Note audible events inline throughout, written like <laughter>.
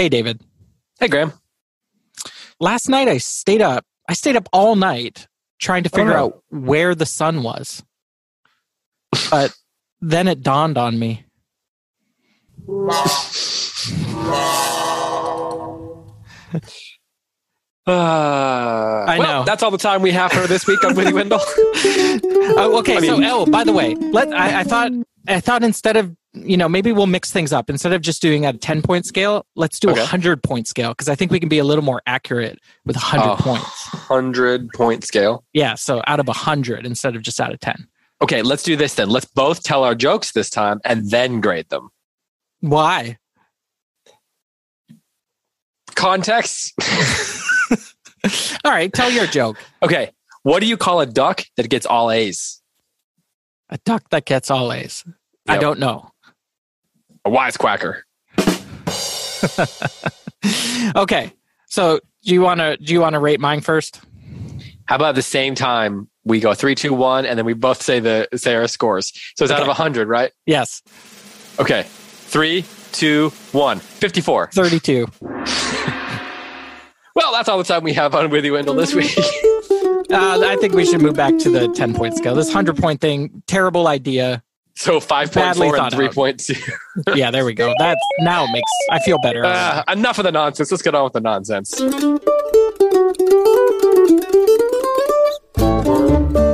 Hey, David. Hey, Graham. Last night I stayed up. I stayed up all night trying to Oh, figure no. out where the sun was. But then it dawned on me. <laughs> Uh, I well, know. That's all the time we have for this week on Withy Windle. <laughs> Oh, okay. I so, mean- oh, by the way, let I, I thought I thought instead of you know maybe we'll mix things up instead of just doing a ten point scale, let's do a Okay. hundred point scale because I think we can be a little more accurate with a hundred Oh. points. 100 point scale. Yeah. So out of a hundred instead of just out of ten. Okay, let's do this then. Let's both tell our jokes this time and then grade them. Why? Context. <laughs> All right. Tell your joke. Okay, what do you call a duck that gets all A's? A duck that gets all A's. I don't know. A wisecracker. <laughs> okay. So do you want to do you want to rate mine first? How about at the same time we go three, two, one, and then we both say the say our scores. So it's out of Okay. hundred, right? Yes. Okay. Three, two, one. Fifty-four. Thirty-two. <laughs> Well, that's all the time we have on Withy Windle this week. <laughs> Uh, I think we should move back to the ten point scale. This hundred point thing, terrible idea. So five point and thought three out. point two. Yeah, there we go. That now it makes I feel better. Uh, enough of the nonsense. Let's get on with the nonsense.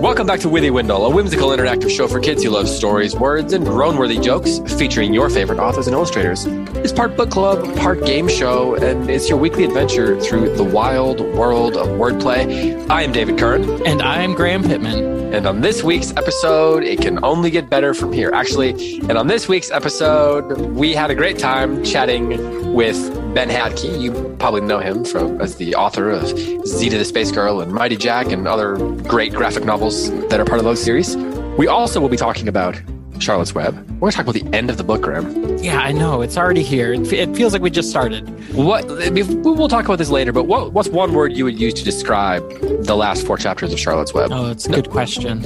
Welcome back to Withy Windle, a whimsical interactive show for kids who love stories, words, and grown-worthy jokes, featuring your favorite authors and illustrators. It's part book club, part game show, and it's your weekly adventure through the wild world of wordplay. I am David Curran, and I'm Graham Pittman. and on this week's episode, it can only get better from here. Actually, and on this week's episode, we had a great time chatting with Ben Hatke. You probably know him from as the author of Zita the Space Girl and Mighty Jack and other great graphic novels that are part of those series. We also will be talking about Charlotte's Web. We're going to talk about the end of the book, Graham. Yeah, I know it's already here. It, it feels like we just started. What I mean, we will talk about this later, but what, what's one word you would use to describe the last four chapters of Charlotte's Web? Oh, it's a good question.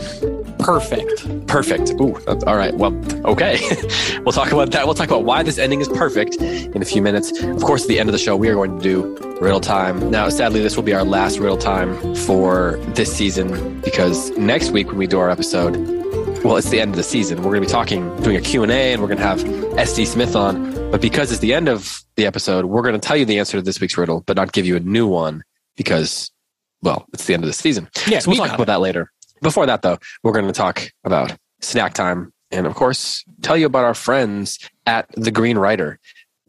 Perfect. Perfect. Ooh, all right. Well, okay. <laughs> we'll talk about that. We'll talk about why this ending is perfect in a few minutes. Of course, at the end of the show, we are going to do riddle time. Now, sadly, this will be our last riddle time for this season because next week when we do our episode, well, it's the end of the season. We're going to be talking, doing a Q&A, and we're going to have SD Smith on. But because it's the end of the episode, we're going to tell you the answer to this week's riddle, but not give you a new one because, well, it's the end of the season. Yeah, So we'll we talk about it. that later. Before that, though, we're going to talk about snack time and, of course, tell you about our friends at the Green Writer.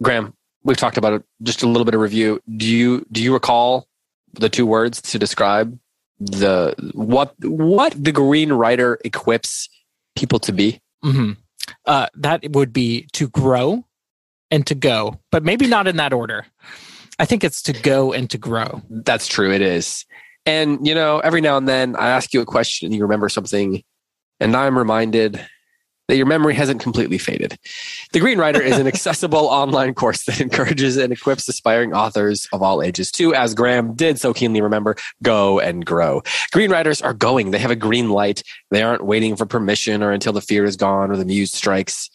Graham, we've talked about it, just a little bit of review. Do you do you recall the two words to describe the what what the Green Writer equips people to be? hmm Uh, that would be to grow and to go, but maybe not in that order. I think it's to go and to grow. That's true. It is. And, you know, every now and then I ask you a question and you remember something, and I'm reminded that your memory hasn't completely faded. The Green Writer is an <laughs> accessible online course that <laughs> encourages and equips aspiring authors of all ages to, as Graham did so keenly remember, go and grow. Green Writers are going. They have a green light. They aren't waiting for permission or until the fear is gone or the muse strikes.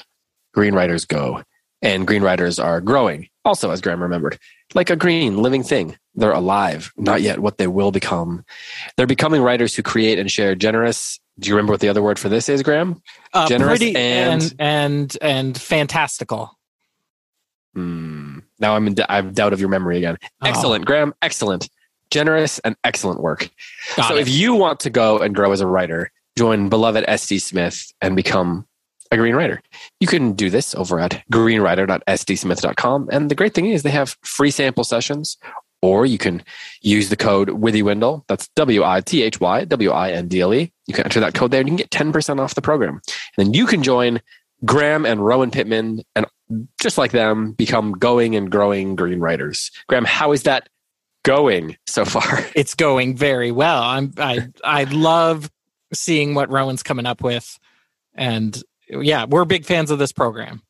Green Writers go. And Green Writers are growing. Also, as Graham remembered, like a green living thing. They're alive, not yet what they will become. They're becoming writers who create and share generous. Do you remember what the other word for this is, Graham? Uh, Generous and- and and and fantastical. Hmm. Now I'm in d- I have doubt of your memory again. Oh. Excellent, Graham. Excellent. Generous and excellent work. Got so it. if you want to go and grow as a writer, join beloved SD Smith and become a green writer. You can do this over at greenwriter.sdsmith.com. And the great thing is they have free sample sessions, or you can use the code WithyWindle. That's W I T H Y W I N D L E. You can enter that code there and you can get 10% off the program. And then you can join Graham and Rowan Pittman and just like them become going and growing green writers. Graham, how is that going so far? <laughs> it's going very well. I'm I I love seeing what Rowan's coming up with, and yeah, we're big fans of this program.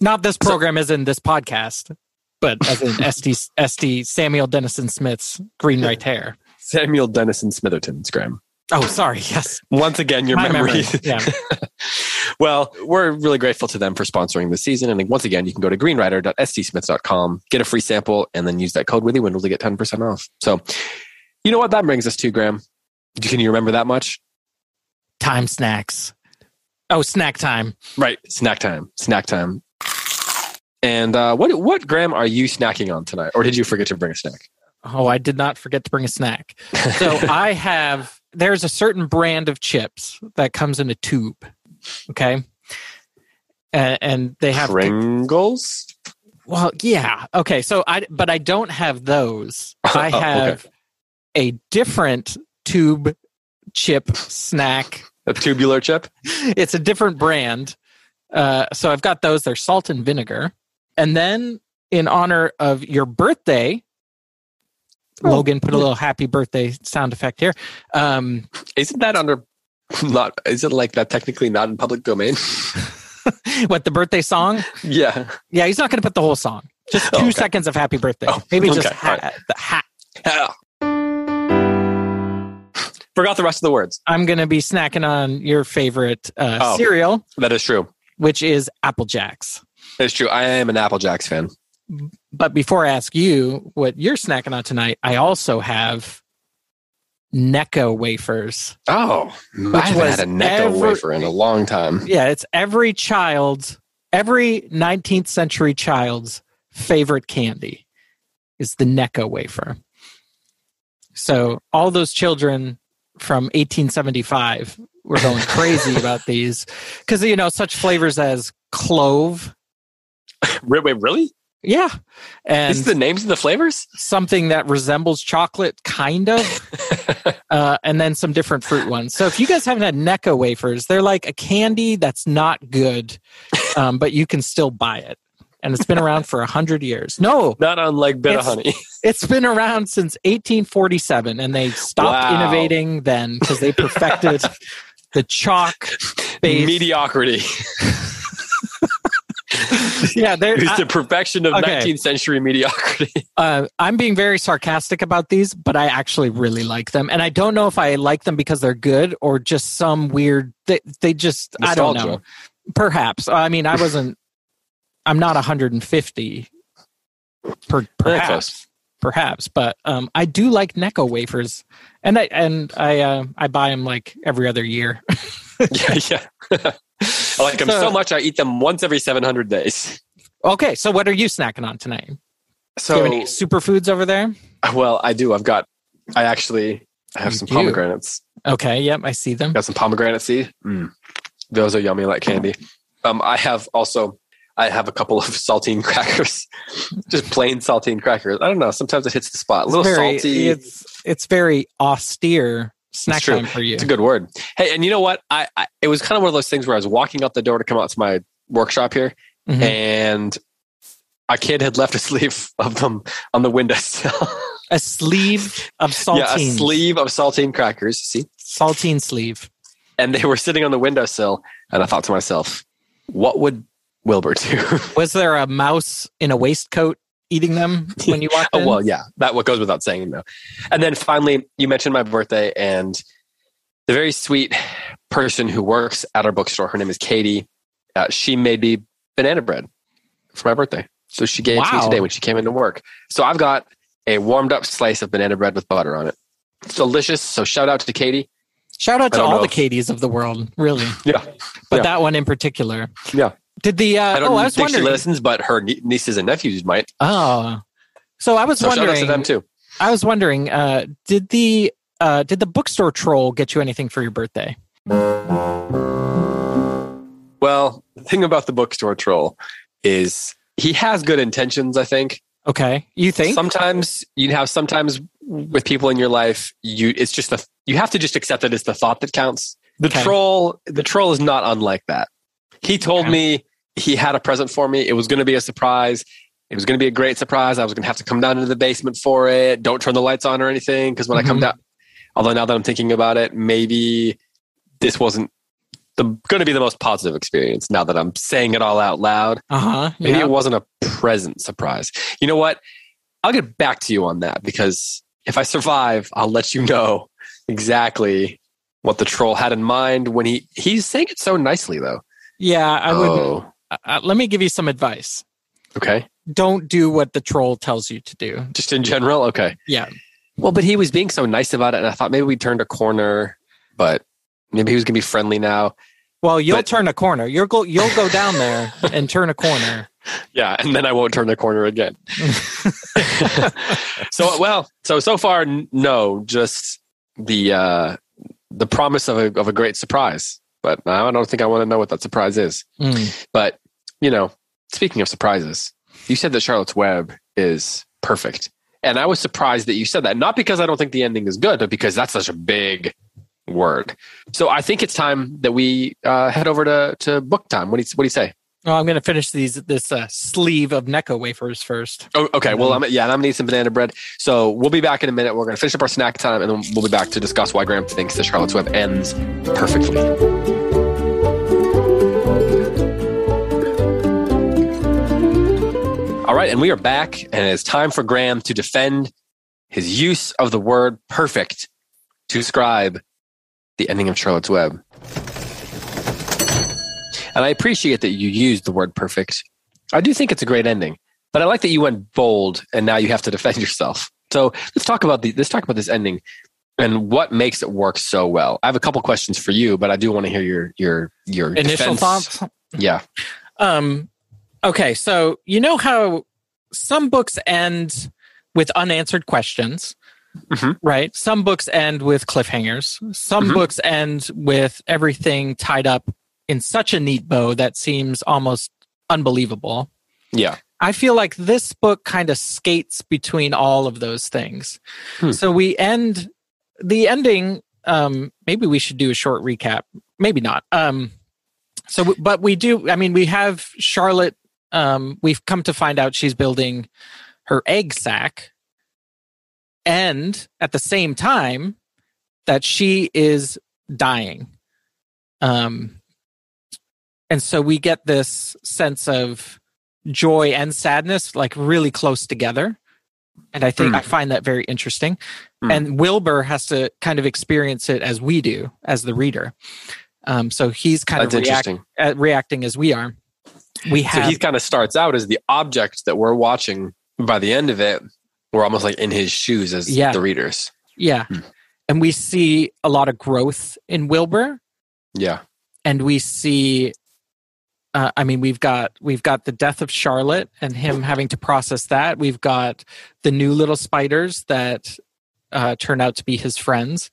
Not this So- program as in this podcast, but as in <laughs> SD SD Samuel Dennison Smith's Green Right Hair. Samuel Dennison Smitherton's Graham. Oh, sorry. Yes, Once again, your My memory. memory, yeah. <laughs> Well, we're really grateful to them for sponsoring this season. And once again, you can go to greenwriter.sdsmith.com, get a free sample, and then use that code Withy Windle to get 10% off. So, you know what that brings us to, Graham? Can you remember that much? Time snacks. Oh, snack time. Right. Snack time. Snack time. And uh, what, what, Graham, are you snacking on tonight? Or did you forget to bring a snack? Oh, I did not forget to bring a snack. So <laughs> I have, there's a certain brand of chips that comes in a tube. Okay. And, and they have Pringles? Well, yeah. Okay. So I, but I don't have those. <laughs> I Oh, have a different tube chip snack. A tubular chip? <laughs> It's a different brand. Uh, so I've got those. They're salt and vinegar. And then in honor of your birthday, Oh, Logan put a little happy birthday sound effect here. Um, Isn't that under not? Is it like that technically not in public domain? <laughs> what the birthday song? yeah. Yeah, he's not going to put the whole song. Just two Oh, okay. seconds of happy birthday. Oh, Maybe just okay, ha- all the hat. <sighs> Forgot the rest of the words. I'm going to be snacking on your favorite uh, Oh. cereal, That is true. which is Apple Jacks. It's true. I am an Apple Jacks fan. But before I ask you what you're snacking on tonight, I also have Necco wafers. Oh, I haven't had a Necco ever- wafer in a long time. Yeah, it's every child's, every 19th century child's favorite candy is the Necco wafer. So all those children from 1875 were going <laughs> crazy about these because you know such flavors as clove, <laughs> Wait, wait, really? yeah, and These the names of the flavors? something that resembles chocolate, kind of, <laughs> uh, and then some different fruit ones. So if you guys haven't had Necco wafers, they're like a candy that's not good, um, but you can still buy it, and it's been around for a hundred years. No, Not unlike bit of honey. <laughs> it's been around since 1847, and they stopped Wow. innovating then because they perfected the chalk base. Mediocrity. <laughs> yeah, they're, It's the perfection of okay. 19th century mediocrity. <laughs> uh, I'm being very sarcastic about these, but I actually really like them, and I don't know if I like them because they're good or just some weird. They they just I don't know. Perhaps I mean I wasn't. <laughs> I'm not 150. Per, perhaps perhaps, but um, I do like Necco wafers, and I and I uh, I buy them like every other year. yeah, yeah. I like them So- so much, I eat them once every 700 days. okay, so what are you snacking on tonight? Do you So, have any superfoods over there? well, I do. I've got, I actually I have You some do? pomegranates. Okay, yep, I see them. Got some pomegranate seed. Mm. Those are yummy like candy. Um, I have also, I have a couple of <laughs> saltine crackers, just plain saltine crackers. I don't know. Sometimes it hits the spot. A little it's very, salty. It's it's very austere snack time for you. It's a good word. Hey, and you know what? I, I it was kind of one of those things where I was walking out the door to come out to my workshop here, Mhm. and a kid had left a sleeve of them on the windowsill. A sleeve of saltines. <laughs> yeah, a sleeve of saltine crackers. See, Saltine sleeve. and they were sitting on the windowsill, and I thought to myself, what would Wilbur do? <laughs> Was there a mouse in a waistcoat eating them when you <laughs> in? oh well, yeah, that what goes without saying though. And then finally, you mentioned my birthday, and the very sweet person who works at our bookstore, her name is Katie. Uh, she made me banana bread for my birthday, so she gave it to me today when she came into work. So I've got a warmed up slice of banana bread with butter on it. It's delicious. So shout out to Katie. Shout out to all the if- Katies of the world, really. <laughs> Yeah, But Yeah. that one in particular. Yeah. Did the uh, I don't oh I was think she listens, but her nieces and nephews might. oh so I was So shout out to wondering them too. I was wondering uh, did the uh, did the bookstore troll get you anything for your birthday? Well, the thing about the bookstore troll is he has good intentions, I think. Okay, you think? Sometimes you have sometimes with people in your life, you it's just the you have to just accept that it's the thought that counts. The Okay. troll the troll is not unlike that. He told Okay. me he had a present for me. It was going to be a surprise. It was going to be a great surprise. I was going to have to come down into the basement for it. Don't turn the lights on or anything because when I come Mhm. down, although now that I'm thinking about it, maybe this wasn't the going to be the most positive experience. Now that I'm saying it all out loud, uh huh. maybe Yeah. it wasn't a present surprise. You know what? I'll get back to you on that because if I survive, I'll let you know exactly what the troll had in mind when he he's saying it so nicely though. Yeah, I would. Oh, Uh, let me give you some advice. okay. Don't do what the troll tells you to do. Just in general, okay. Yeah. Well, but he was being so nice about it, and I thought maybe we turned a corner, but maybe he was gonna be friendly now. Well, you'll But- turn a corner. You'll go. You'll go down there <laughs> and turn a corner. <laughs> Yeah, and then I won't turn the corner again. <laughs> so well, so so far, no, just the uh the promise of a of a great surprise. But I don't think I want to know what that surprise is. Mm. But you know, speaking of surprises, you said that Charlotte's Web is perfect, and I was surprised that you said that. Not because I don't think the ending is good, but because that's such a big word. So I think it's time that we uh, head over to to book time. What do you what do you say? Well, I'm going to finish these this uh, sleeve of Necco wafers first. Oh, okay. Well, I'm yeah, and I'm gonna eat some banana bread. So we'll be back in a minute. We're gonna finish up our snack time, and then we'll be back to discuss why Graham thinks the Charlotte's Web ends perfectly. All right, and we are back, and it's time for Graham to defend his use of the word "perfect" to describe the ending of Charlotte's Web. And I appreciate that you used the word "perfect." I do think it's a great ending. But I like that you went bold and now you have to <laughs> defend yourself. So let's talk about the let's talk about this ending and what makes it work so well. I have a couple questions for you, but I do want to hear your your your Initial defense. thoughts. Yeah. Um, okay, so you know how some books end with unanswered questions, Mhm. right? Some books end with cliffhangers. Some Mhm. books end with everything tied up in such a neat bow that seems almost unbelievable. Yeah. I feel like this book kind of skates between all of those things. Hmm. So we end the ending. Um, maybe we should do a short recap. Maybe not. Um, so, but we do. I mean, we have Charlotte. Um, we've come to find out she's building her egg sac, and at the same time, that she is dying. Um, and so we get this sense of joy and sadness like really close together and i think Hmm. i find that very interesting Hmm. and wilbur has to kind of experience it as we do as the reader um, so he's kind That's of react, uh, reacting as we are we have, So he kind of starts out as the object that we're watching. By the end of it, we're almost like in his shoes as Yeah. the readers. yeah Hmm. and we see a lot of growth in wilbur Yeah. and we see uh, i mean we've got we've got the death of charlotte and him having to process that. We've got the new little spiders that uh, turn out to be his friends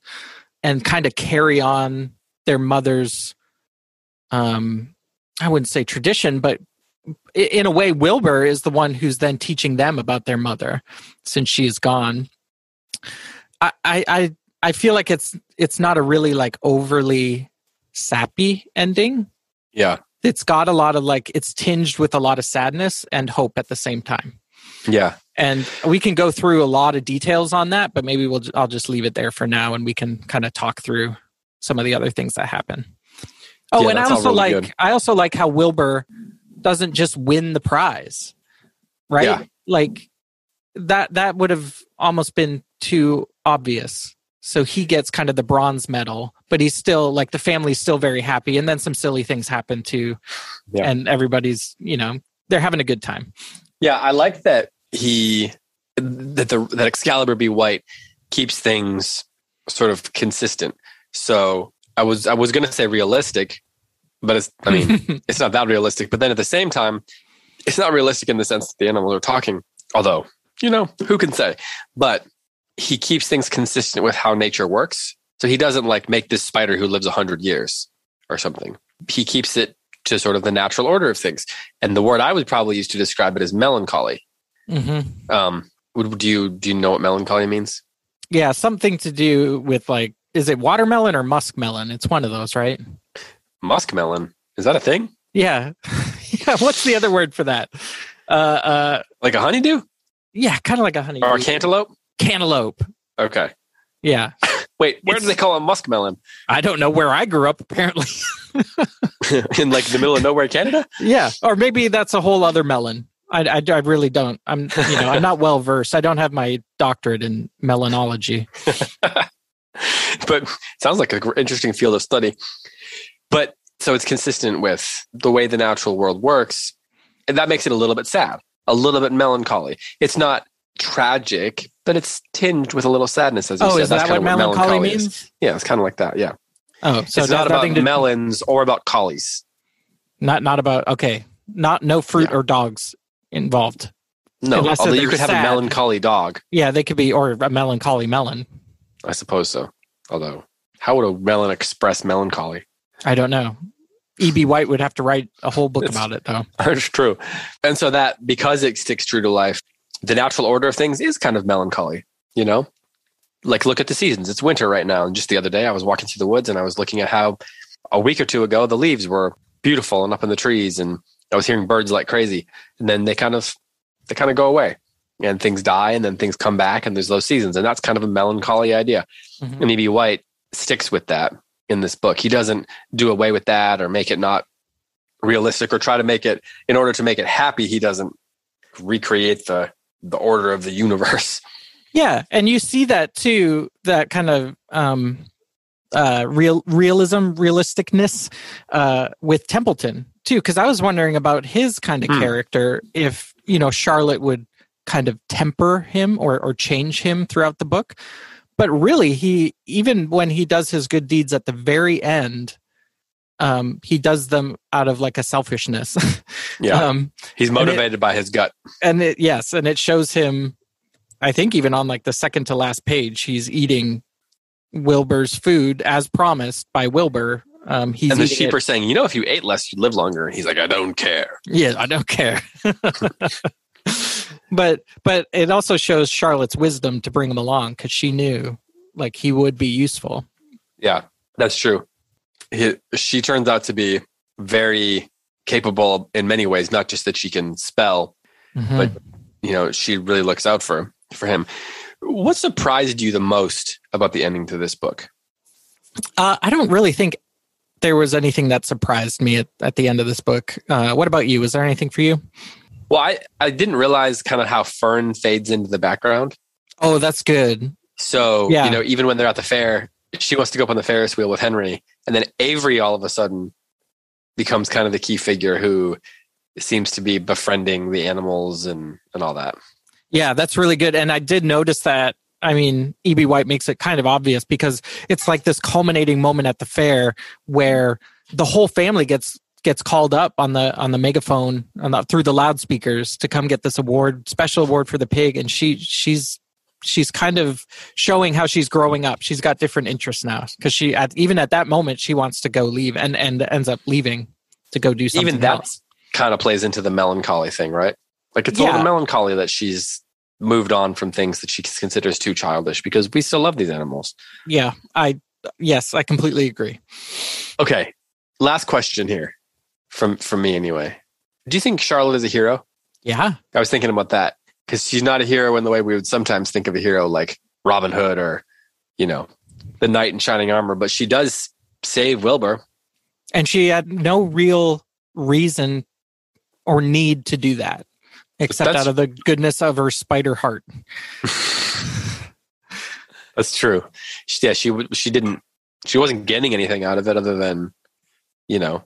and kind of carry on their mother's um i wouldn't say tradition but in a way wilbur is the one who's then teaching them about their mother since she is gone. I i i, feel like it's it's not a really like overly sappy ending. Yeah. It's got a lot of like it's tinged with a lot of sadness and hope at the same time Yeah. and we can go through a lot of details on that but maybe we'll i'll just leave it there for now and we can kind of talk through some of the other things that happen oh Yeah, and i also really like good. i also like how wilbur doesn't just win the prize right Yeah. like that that would have almost been too obvious so he gets kind of the bronze medal but he's still like the family's still very happy and then some silly things happen too Yeah. and everybody's you know they're having a good time Yeah, I like that he that the that Excalibur be white keeps things sort of consistent. So I was I was gonna say realistic, but it's I mean <laughs> it's not that realistic. But then at the same time, it's not realistic in the sense that the animals are talking. Although you know who can say, but he keeps things consistent with how nature works. So he doesn't like make this spider who lives a hundred years or something. He keeps it to sort of the natural order of things. And the word I would probably use to describe it is melancholy. hmm Um, would, do you do you know what melancholy means? yeah something to do with like is it watermelon or muskmelon it's one of those right Muskmelon is that a thing? yeah <laughs> yeah what's the other word for that uh uh Like a honeydew yeah kind of like a honey or a cantaloupe? Cantaloupe Okay. yeah Wait, where do they call it muskmelon? i don't know where i grew up apparently <laughs> <laughs> In like the middle of nowhere, Canada? yeah or maybe that's a whole other melon I, I, I really don't i'm you know i'm not <laughs> well versed i don't have my doctorate in melanology but sounds like an interesting field of study. But So it's consistent with the way the natural world works. And that makes it a little bit sad, a little bit melancholy. It's not tragic, but it's tinged with a little sadness, as you oh, said. is that what melancholy is. means? Yeah, it's kind of like that. Yeah. Oh, so it's not about melons or about collies. not not about okay, not no fruit Yeah. or dogs involved. No, Unless although you could have a melancholy dog. Yeah, they could be or a melancholy melon. I suppose so. Although, how would a melon express melancholy? I don't know. E.B. White would have to write a whole book It's- about it though. <laughs> That's true. And so that because it sticks true to life, the natural order of things is kind of melancholy, you know? Like look at the seasons. It's winter right now. And just the other day I was walking through the woods and I was looking at how a week or two ago the leaves were beautiful and up in the trees and I was hearing birds like crazy. And then they kind of they kind of go away. And things die and then things come back and there's those seasons. And that's kind of a melancholy idea. Mhm. And E.B. White sticks with that in this book. He doesn't do away with that or make it not realistic or try to make it in order to make it happy. He doesn't recreate the the order of the universe. <laughs> Yeah, and you see that too. That kind of um, uh, real realism, realisticness uh, with Templeton too. Because I was wondering about his kind of Hmm. character. If you know Charlotte would kind of temper him or or change him throughout the book, but really he even when he does his good deeds at the very end. Um, he does them out of like a selfishness. <laughs> Yeah, um, he's it- motivated by his gut. and it yes and it shows him i think even on like the second to last page he's eating wilbur's food as promised by wilbur um he's and the sheep it- are saying, "You know, if you ate less, you'd live longer." And he's like, "I don't care." yeah i don't care <laughs> but but it also shows charlotte's wisdom to bring him along because she knew like he would be useful Yeah, that's true. He, she turns out to be very capable in many ways. Not just that she can spell, Mhm. But- you know, she really looks out for for him. What surprised you the most about the ending to this book? uh, i don't really think there was anything that surprised me at, at the end of this book uh, what about you was there anything for you Well, I, I didn't realize kind of how Fern fades into the background. oh that's good So, Yeah. you know, even when they're at the fair, she wants to go up on the Ferris wheel with Henry. And then Avery all of a sudden becomes kind of the key figure who seems to be befriending the animals and, and all that. Yeah, that's really good. And I did notice that. I mean, E.B. White makes it kind of obvious because it's like this culminating moment at the fair where the whole family gets gets called up on the on the megaphone on the, through the loudspeakers to come get this award, special award for the pig. And she she's she's kind of showing how she's growing up. She's got different interests now because she at, even at that moment she wants to go leave and and ends up leaving to go do something Even that kind of plays into the melancholy thing, right? Like it's Yeah. little melancholy that she's moved on from things that she considers too childish because we still love these animals. Yeah, I yes, I completely agree. Okay. Last question here from from me anyway. Do you think Charlotte is a hero? Yeah, I was thinking about that because she's not a hero in the way we would sometimes think of a hero like Robin Hood or, you know, the knight in shining armor, but she does save Wilbur. and she had no real reason or need to do that except out of the goodness of her spider heart <laughs> That's true. She, yeah, she she didn't she wasn't getting anything out of it other than, you know,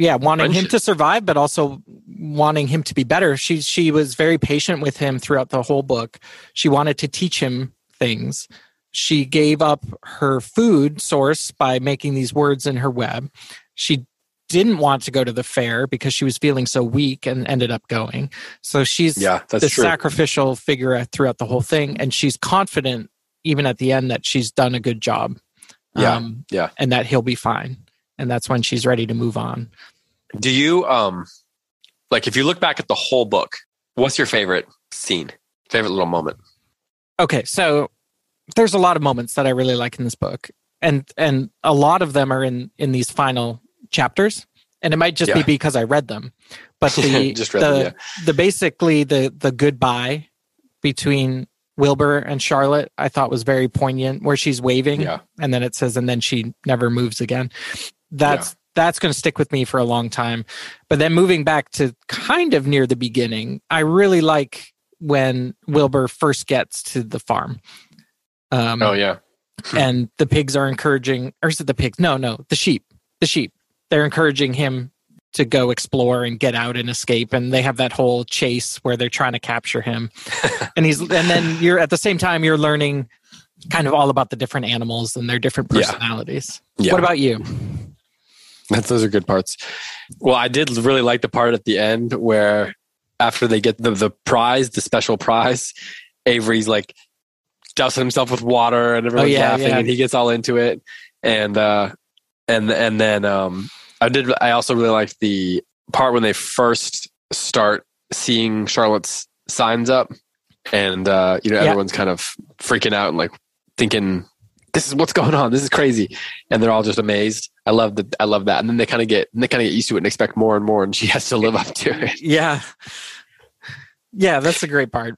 yeah wanting him to survive but also wanting him to be better. She she was very patient with him throughout the whole book. She wanted to teach him things. She gave up her food source by making these words in her web. She didn't want to go to the fair because she was feeling so weak and ended up going. So she's yeah, that's the true. sacrificial figure throughout the whole thing and she's confident even at the end that she's done a good job. Yeah, um, yeah. and that he'll be fine and that's when she's ready to move on Do you um like if you look back at the whole book, what's your favorite scene? Favorite little moment? okay so there's a lot of moments that i really like in this book and and a lot of them are in in these final chapters and it might just be because i read them but the <laughs> Just read the, them, the basically the the goodbye between wilbur and charlotte i thought was very poignant where she's waving Yeah. and then it says and then she never moves again that's that's going to stick with me for a long time. But then moving back to kind of near the beginning i really like when wilbur first gets to the farm. Um, Oh yeah. and the pigs are encouraging or is it the pigs? No no the sheep the sheep. They're encouraging him to go explore and get out and escape and they have that whole chase where they're trying to capture him. <laughs> And he's and then you're at the same time you're learning kind of all about the different animals and their different Yeah. personalities. Yeah. what about you That's, <laughs> those are good parts. Well, I did really like the part at the end where after they get the, the prize, the special prize, Avery's like dousing himself with water and everyone's Oh, yeah, laughing yeah. and he gets all into it. And, uh, and, and then, um, I did, I also really liked the part when they first start seeing Charlotte's signs up and, uh, you know, Yeah. everyone's kind of freaking out and like thinking, this is what's going on. This is crazy. And they're all just amazed. I love that. I love that. And then they kind of get, they kind of get used to it and expect more and more. And she has to live up to it. yeah yeah that's a great part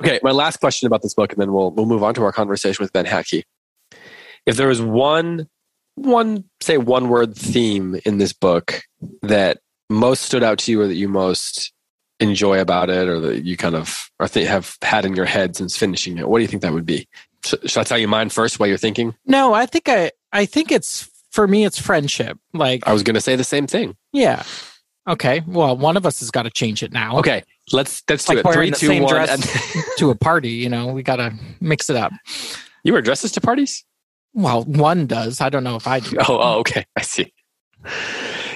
Okay. My last question about this book, and then we'll, we'll move on to our conversation with Ben Hatke. If there was one, one, say one word theme in this book that most stood out to you or that you most enjoy about it or that you kind of or th- have had in your head since finishing it, what do you think that would be? Sh- should I tell you mine first while you're thinking? no i think i i think it's for me it's friendship like I was going to say the same thing. yeah okay well one of us has got to change it now Okay. Let's, let's do it. Three, two, one. And <laughs> <laughs> to a party you know we gotta mix it up you wear dresses to parties? well one does i don't know if i do Oh, oh, okay. I see.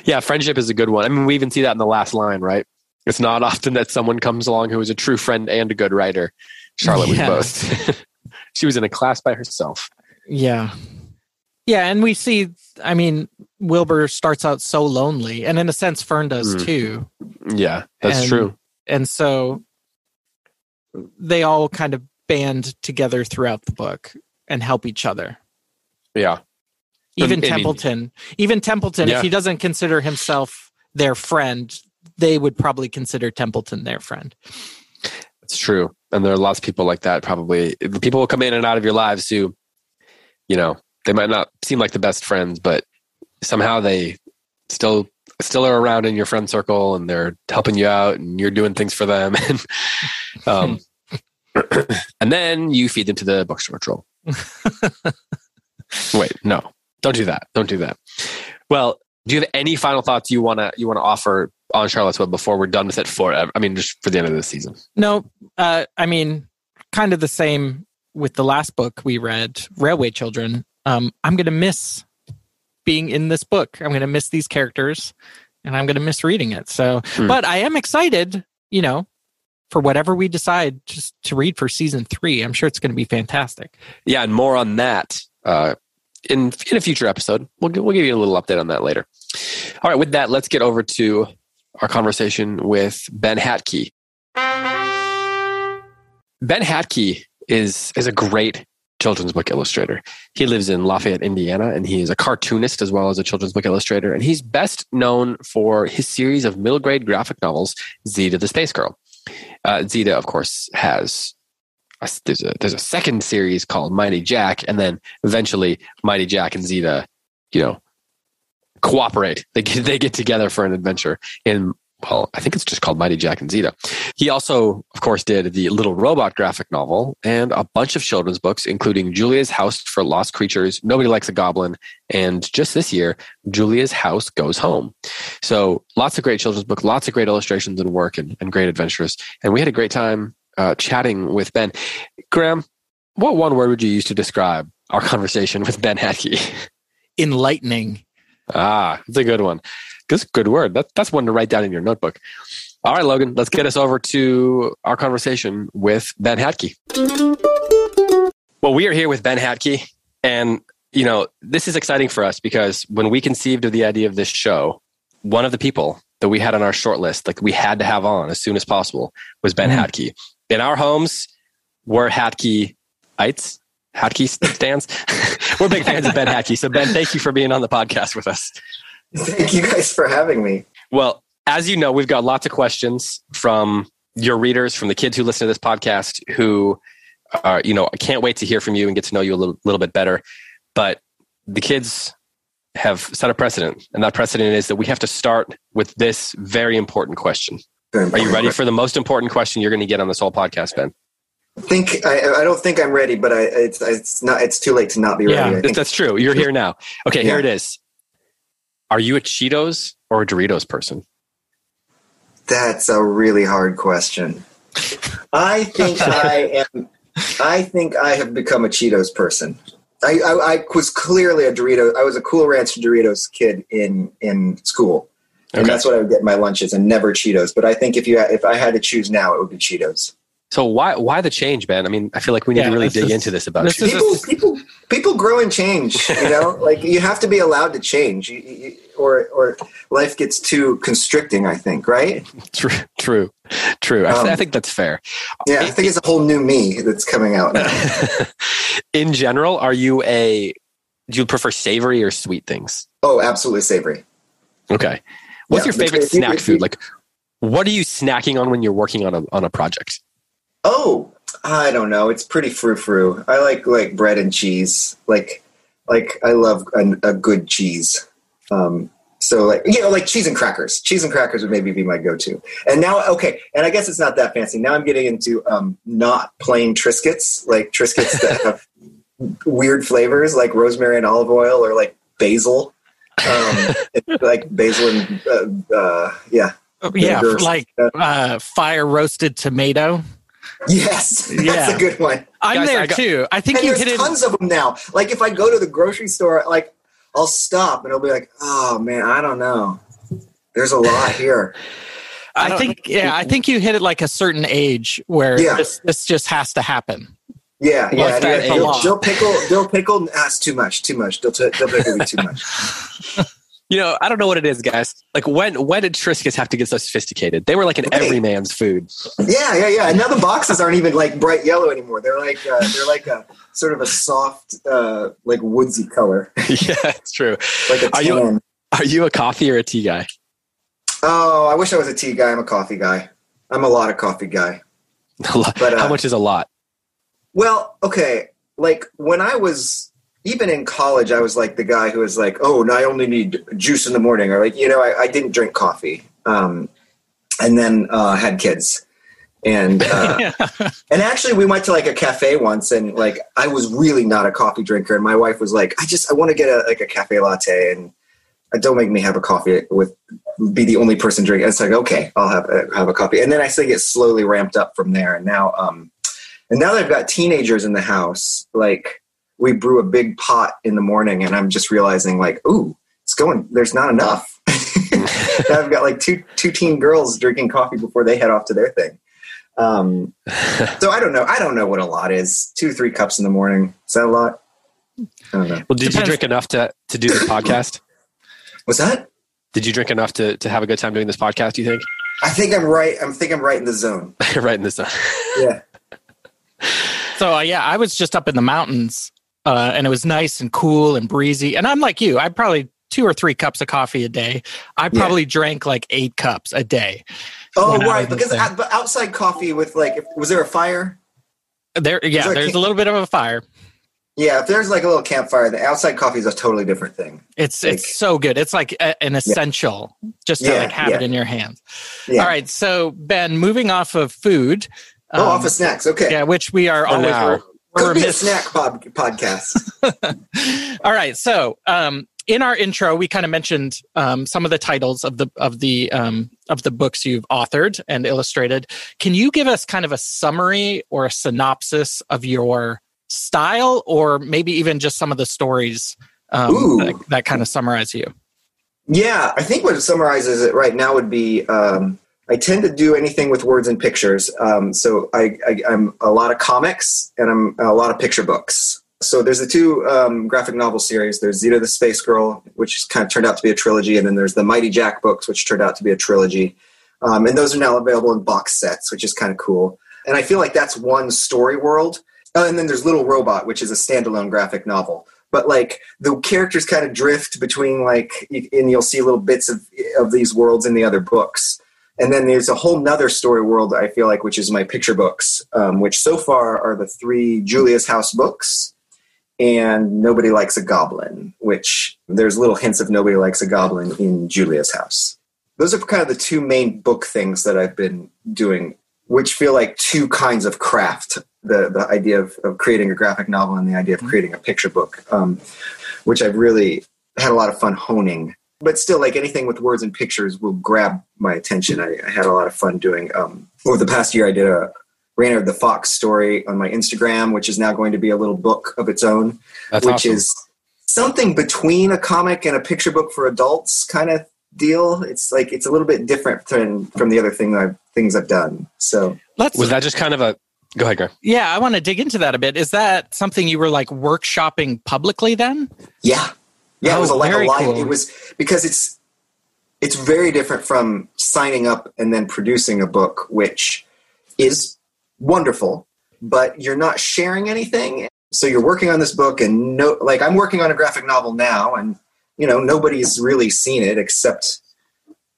Yeah, friendship is a good one. I mean, we even see that in the last line, right? It's not often that someone comes along who is a true friend and a good writer. Charlotte Yeah. was both. <laughs> she was in a class by herself. Yeah. Yeah, and we see I mean, Wilbur starts out so lonely, and in a sense Fern does Mm. too. Yeah, that's And- true. And so they all kind of band together throughout the book and help each other. Yeah. Even Templeton. even Templeton, Yeah. if he doesn't consider himself their friend, they would probably consider Templeton their friend. It's true. And there are lots of people like that, probably. People will come in and out of your lives who, you know, they might not seem like the best friends, but somehow they still still are around in your friend circle and they're helping you out and you're doing things for them. <laughs> And um <clears throat> and then you feed them to the bookstore troll. <laughs> Wait, no. Don't do that. Don't do that. Well, do you have any final thoughts you wanna you wanna offer on Charlotte's Web before we're done with it forever? I mean, just for the end of the season. No, uh, I mean, kind of the same with the last book we read, Railway Children. Um, I'm going to miss being in this book. I'm going to miss these characters, and I'm going to miss reading it. So, Hmm. but I am excited. You know, for whatever we decide just to read for season three, I'm sure it's going to be fantastic. yeah, and more on that uh, in in a future episode. We'll we'll give you a little update on that later. All right, with that, let's get over to our conversation with Ben Hatke. Ben Hatke is is a great children's book illustrator. He lives in Lafayette, Indiana, and he is a cartoonist as well as a children's book illustrator. And he's best known for his series of middle grade graphic novels, Zita the Space Girl. Uh, Zita, of course, has a, there's a there's a second series called Mighty Jack, and then eventually Mighty Jack and Zita, you know, cooperate. They get, they get together for an adventure in well, I think it's just called Mighty Jack and Zita. He also, of course, did the Little Robot graphic novel and a bunch of children's books, including Julia's House for Lost Creatures, Nobody Likes a Goblin, and just this year, Julia's House Goes Home. So lots of great children's books, lots of great illustrations and work and, and great adventures. And we had a great time uh, chatting with Ben. Graham, what one word would you use to describe our <laughs> conversation with Ben Hatke? Enlightening. ah, it's a good one. That's a good word. That, that's one to write down in your notebook. All right, Logan, let's get us over to our conversation with Ben Hatke. Well, we are here with Ben Hatke, and you know this is exciting for us because when we conceived of the idea of this show, one of the people that we had on our short list, like we had to have on as soon as possible, was Ben Mhm. Hatke. In our homes, we're Hatke-ites, Hatke stands. <laughs> we're big fans of Ben Hatkey. So, Ben, thank you for being on the podcast with us. <laughs> Thank you guys for having me. Well, as you know, we've got lots of questions from your readers, from the kids who listen to this podcast, who are, you know, I can't wait to hear from you and get to know you a little, little bit better. But the kids have set a precedent, and that precedent is that we have to start with this very important question. Are you ready for the most important question you're going to get on this whole podcast, Ben? I think I, I don't think I'm ready, but I, it's it's not it's too late to not be Yeah. ready. I That's, true. You're here now. Okay, here it is. Are you a Cheetos or a Doritos person? That's a really hard question. I think <laughs> I am. I think I have become a Cheetos person. I, I, I was clearly a Dorito. I was a Cool Ranch Doritos kid in in school, and Okay. that's what I would get in my lunches, and never Cheetos. But I think if you if I had to choose now, it would be Cheetos. So why why the change, Ben? I mean, I feel like we need Yeah, to really dig is- into this about this you. is- People people people grow and change. You <laughs> know, like you have to be allowed to change, you, you, or or life gets too constricting. I think, right? <laughs> True, true, true. I, th- Um, I think that's fair. Yeah, I think it's a whole new me that's coming out now. <laughs> In general, are you a do you prefer savory or sweet things? Oh, absolutely savory. Okay. What's Yeah, your favorite snack food? Like, what are you snacking on when you're working on a on a project? Oh, I don't know. It's pretty frou frou. I like like bread and cheese. Like like I love a, a good cheese. Um, so like you know like cheese and crackers. Cheese and crackers would maybe be my go to. And now okay, and I guess it's not that fancy. Now I'm getting into um, not plain Triscuits, like Triscuits that have <laughs> weird flavors, like rosemary and olive oil, or like basil. Um, <laughs> like basil and uh, uh, yeah, yeah, Vinegar. like uh, fire roasted tomato. Yes, <laughs> that's Yeah. a good one. I'm Guys, there I got- too. I think and you there's hit it. tons of them now. Like if I go to the grocery store, like I'll stop and I'll be like, "Oh man, I don't know. There's a lot <laughs> here." I I think yeah, I think you hit it like a certain age where Yeah. this this just has to happen. Yeah, yeah. that yeah. age? Dill, dill pickle, dill pickle. Ah, that's too much. Too much. Dill, dill pickle be too much. <laughs> You know, I don't know what it is, guys. Like when when did Triscuits have to get so sophisticated? They were like an Right. everyman's food. Yeah, yeah, yeah. And now the boxes aren't even like bright yellow anymore. They're like uh, they're like a sort of a soft, uh, like woodsy color, <laughs> yeah, it's true. like a Are you- Are you a coffee or a tea guy? Oh, I wish I was a tea guy. I'm a coffee guy. I'm a lot of coffee guy. <laughs> But, uh, How much is a lot? Well, okay. Like when I was even in college, I was like the guy who was like, "Oh, no, I only need juice in the morning," or like, you know, I, I didn't drink coffee, um, and then uh, had kids, and uh, <laughs> and actually, we went to like a cafe once, and like I was really not a coffee drinker, and my wife was like, "I just I want to get a like a cafe latte," and uh, don't make me have a coffee with be the only person drinking. It's like okay, I'll have a, have a coffee, and then I say get slowly ramped up from there, and now um, and now that I've got teenagers in the house, like we brew a big pot in the morning, and I'm just realizing like, ooh, it's going. There's not enough. <laughs> I've got like two two teen girls drinking coffee before they head off to their thing. Um, <laughs> so I don't know. I don't know what a lot is. Two three cups in the morning. Is that a lot? I don't know. Well, did you drink enough to to do the <coughs> podcast? Was that? Did you drink enough to to have a good time doing this podcast? Do you think? I think I'm right. I think I'm right in the zone. <laughs> right in this. Yeah. So uh, yeah, I was just up in the mountains, uh, and it was nice and cool and breezy. And I'm like you, I probably two or three cups of coffee a day. I Yeah. probably drank like eight cups a day. Oh right, because out- but outside coffee with like, if, was there a fire? There, yeah, there a there's ca- a little bit of a fire. Yeah, if there's like a little campfire, the outside coffee is a totally different thing. It's Like- it's so good. It's like a, an essential just to Yeah, like have yeah. it in your hands. Yeah. All right, so Ben, moving off of food. Oh, um, off of snacks. Okay. yeah, which we are For always now. We're, Could be a snack pod- podcast. <laughs> All right. So, um, in our intro, we kind of mentioned um, some of the titles of the of the um, of the books you've authored and illustrated. Can you give us kind of a summary or a synopsis of your style, or maybe even just some of the stories um, that, that kind of summarize you? Yeah, I think what summarizes it right now would be um, I tend to do anything with words and pictures. Um, so I, I'm a lot of comics and I'm a lot of picture books. So there's the two um, graphic novel series. There's Zita the Space Girl, which kind of turned out to be a trilogy, and then there's the Mighty Jack books, which turned out to be a trilogy. Um, and those are now available in box sets, which is kind of cool. And I feel like that's one story world. Uh, and then there's Little Robot, which is a standalone graphic novel but like the characters kind of drift between like and you'll see little bits of of these worlds in the other books and then there's a whole nother story world i feel like which is my picture books um, which so far are the three julia's house books and nobody likes a goblin which there's little hints of nobody likes a goblin in julia's house. Those are kind of the two main book things that i've been doing which feel like two kinds of craft. The, the idea of, of creating a graphic novel and the idea of creating a picture book um, which i've really had a lot of fun honing but still, like anything with words and pictures will grab my attention. I, I had a lot of fun doing. Um, over the past year, I did a Reynard the Fox story on my Instagram, which is now going to be a little book of its own, That's which awesome. is something between a comic and a picture book for adults kind of deal. It's like it's a little bit different than from the other thing I've, things I've done. So Let's was that just kind of a go ahead, Gar. Yeah, I want to dig into that a bit. Is that something you were like workshopping publicly then? Yeah, yeah. Oh, it was a, like a live. cool. It was because it's it's very different from signing up and then producing a book, which is wonderful, but you're not sharing anything. So you're working on this book, and no, like I'm working on a graphic novel now, and you know nobody's really seen it except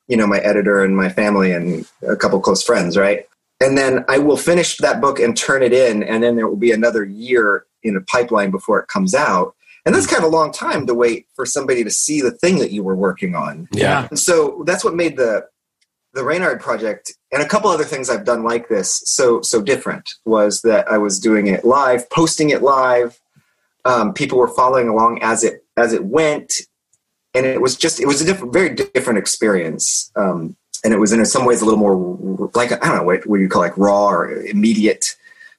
you know my editor and my family and a couple close friends, right? And then I will finish that book and turn it in, and then there will be another year in a pipeline before it comes out. And that's kind of a long time to wait for somebody to see the thing that you were working on. Yeah. And so that's what made the the Reynard project and a couple other things I've done like this so so different was that I was doing it live, posting it live. Um, people were following along as it as it went, and it was just it was a different, very different experience. Um, and it was in some ways a little more like I don't know what, what you call like raw or immediate,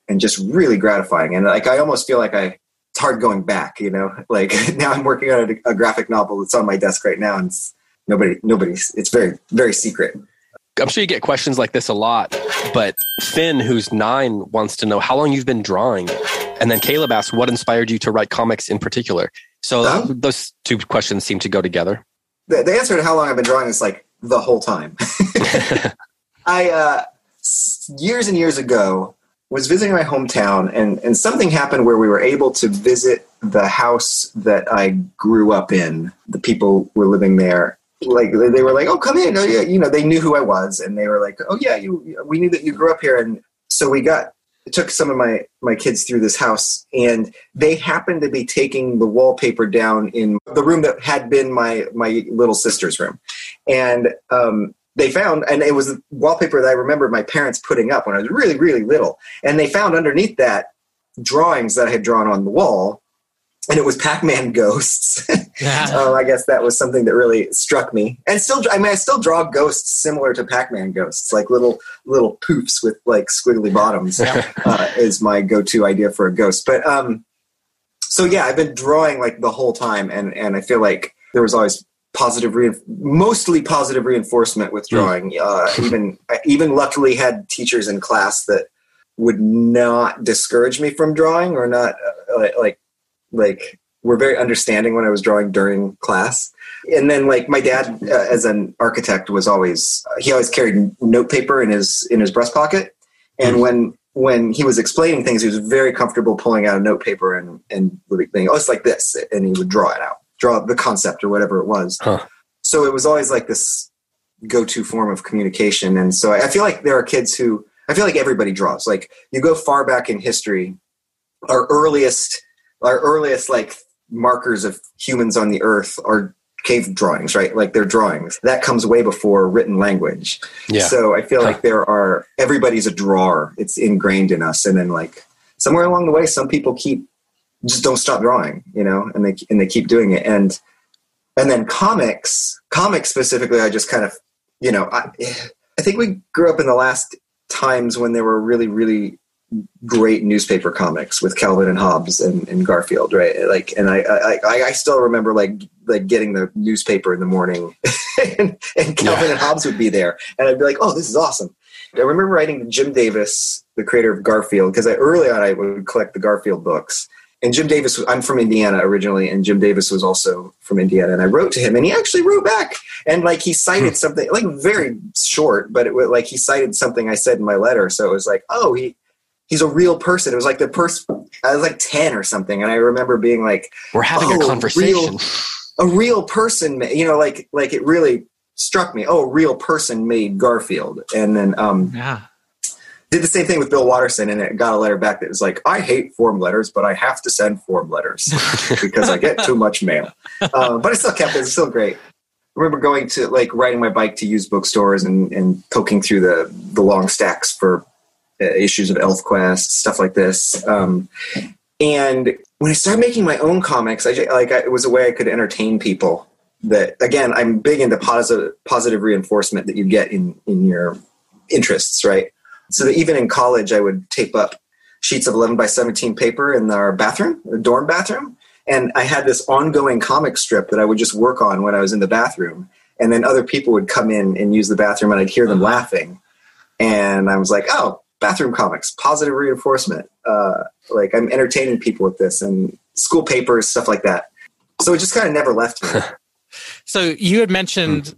and just really gratifying. And like I almost feel like I it's hard going back. You know, <laughs> like <laughs> now I'm working on a, a graphic novel that's on my desk right now, and it's, nobody nobody's it's very very secret. I'm sure you get questions like this a lot, but Finn, who's nine, wants to know how long you've been drawing. And then Caleb asks, what inspired you to write comics in particular? So Huh? those two questions seem to go together. the, the answer to how long I've been drawing is like the whole time. <laughs> I uh, years and years ago was visiting my hometown, and and something happened where we were able to visit the house that I grew up in. The people were living there. Like they were like, "Oh, come in!" Oh, yeah, you know, they knew who I was, and they were like, "Oh, yeah, you. We knew that you grew up here." And so we got took some of my my kids through this house, and they happened to be taking the wallpaper down in the room that had been my my little sister's room, and um, they found, and it was wallpaper that I remember my parents putting up when I was really, really little. And they found underneath that drawings that I had drawn on the wall, and it was Pac-Man <laughs> ghosts. um, I guess that was something that really struck me. And still, I mean, I still draw ghosts similar to Pac-Man ghosts, like little little poofs with like squiggly bottoms. uh, is my go-to idea for a ghost. But um, so yeah, I've been drawing like the whole time, and and I feel like there was always positive, rein- mostly positive reinforcement with drawing. Uh, <laughs> even I even luckily had teachers in class that would not discourage me from drawing, or not uh, like- like were very understanding when I was drawing during class. And then like my dad, uh, as an architect, was always he always carried note paper in his in his breast pocket, and when when he was explaining things, he was very comfortable pulling out a note paper and and being, oh, it's like this, and he would draw it out, draw the concept or whatever it was. Huh. So it was always like this go-to form of communication, and so I I feel like there are kids who I feel like everybody draws. Like you go far back in history, our earliest our earliest like markers of humans on the earth are cave drawings, right? Like they're drawings. That comes way before written language. Yeah. So I feel like there are everybody's a drawer. It's ingrained in us, and then like somewhere along the way, some people keep just don't stop drawing, you know, and they and they keep doing it. And and then comics, comics specifically, I just kind of, you know, I I think we grew up in the last times when there were really really great newspaper comics with Calvin and Hobbes and, and Garfield, right? Like, and I, I, I, still remember like, like getting the newspaper in the morning <laughs> and, and Calvin Yeah. and Hobbes would be there. And I'd be like, oh, this is awesome. I remember writing Jim Davis, the creator of Garfield, because I early on I would collect the Garfield books. And Jim Davis, I'm from Indiana originally, and Jim Davis was also from Indiana. And I wrote to him, and he actually wrote back, and like he cited something, like very short, but it was like he cited something I said in my letter. So it was like, oh, he he's a real person. It was like the person I was like ten or something, and I remember being like, We're having Oh, a conversation. a real person, you know, like like it really struck me. Oh, a real person made Garfield, and then um, Yeah. Did the same thing with Bill Watterson, and it got a letter back that was like, I hate form letters, but I have to send form letters <laughs> because I get too much mail. Uh, but I still kept it. It's still great. I remember going to like riding my bike to used bookstores and, and poking through the, the long stacks for uh, issues of ElfQuest, stuff like this. Um, and when I started making my own comics, I ju- like I, it was a way I could entertain people. that again i'm big into positive positive reinforcement that you get in in your interests right so that even in college i would tape up sheets of 11 by 17 paper in our bathroom the dorm bathroom. And i had this ongoing comic strip that i would just work on when i was in the bathroom. And then other people would come in and use the bathroom and i'd hear them laughing. And i was like oh bathroom comics positive reinforcement. Uh, like i'm entertaining people with this and school papers stuff like that. So it just kind of never left me. <laughs> So you had mentioned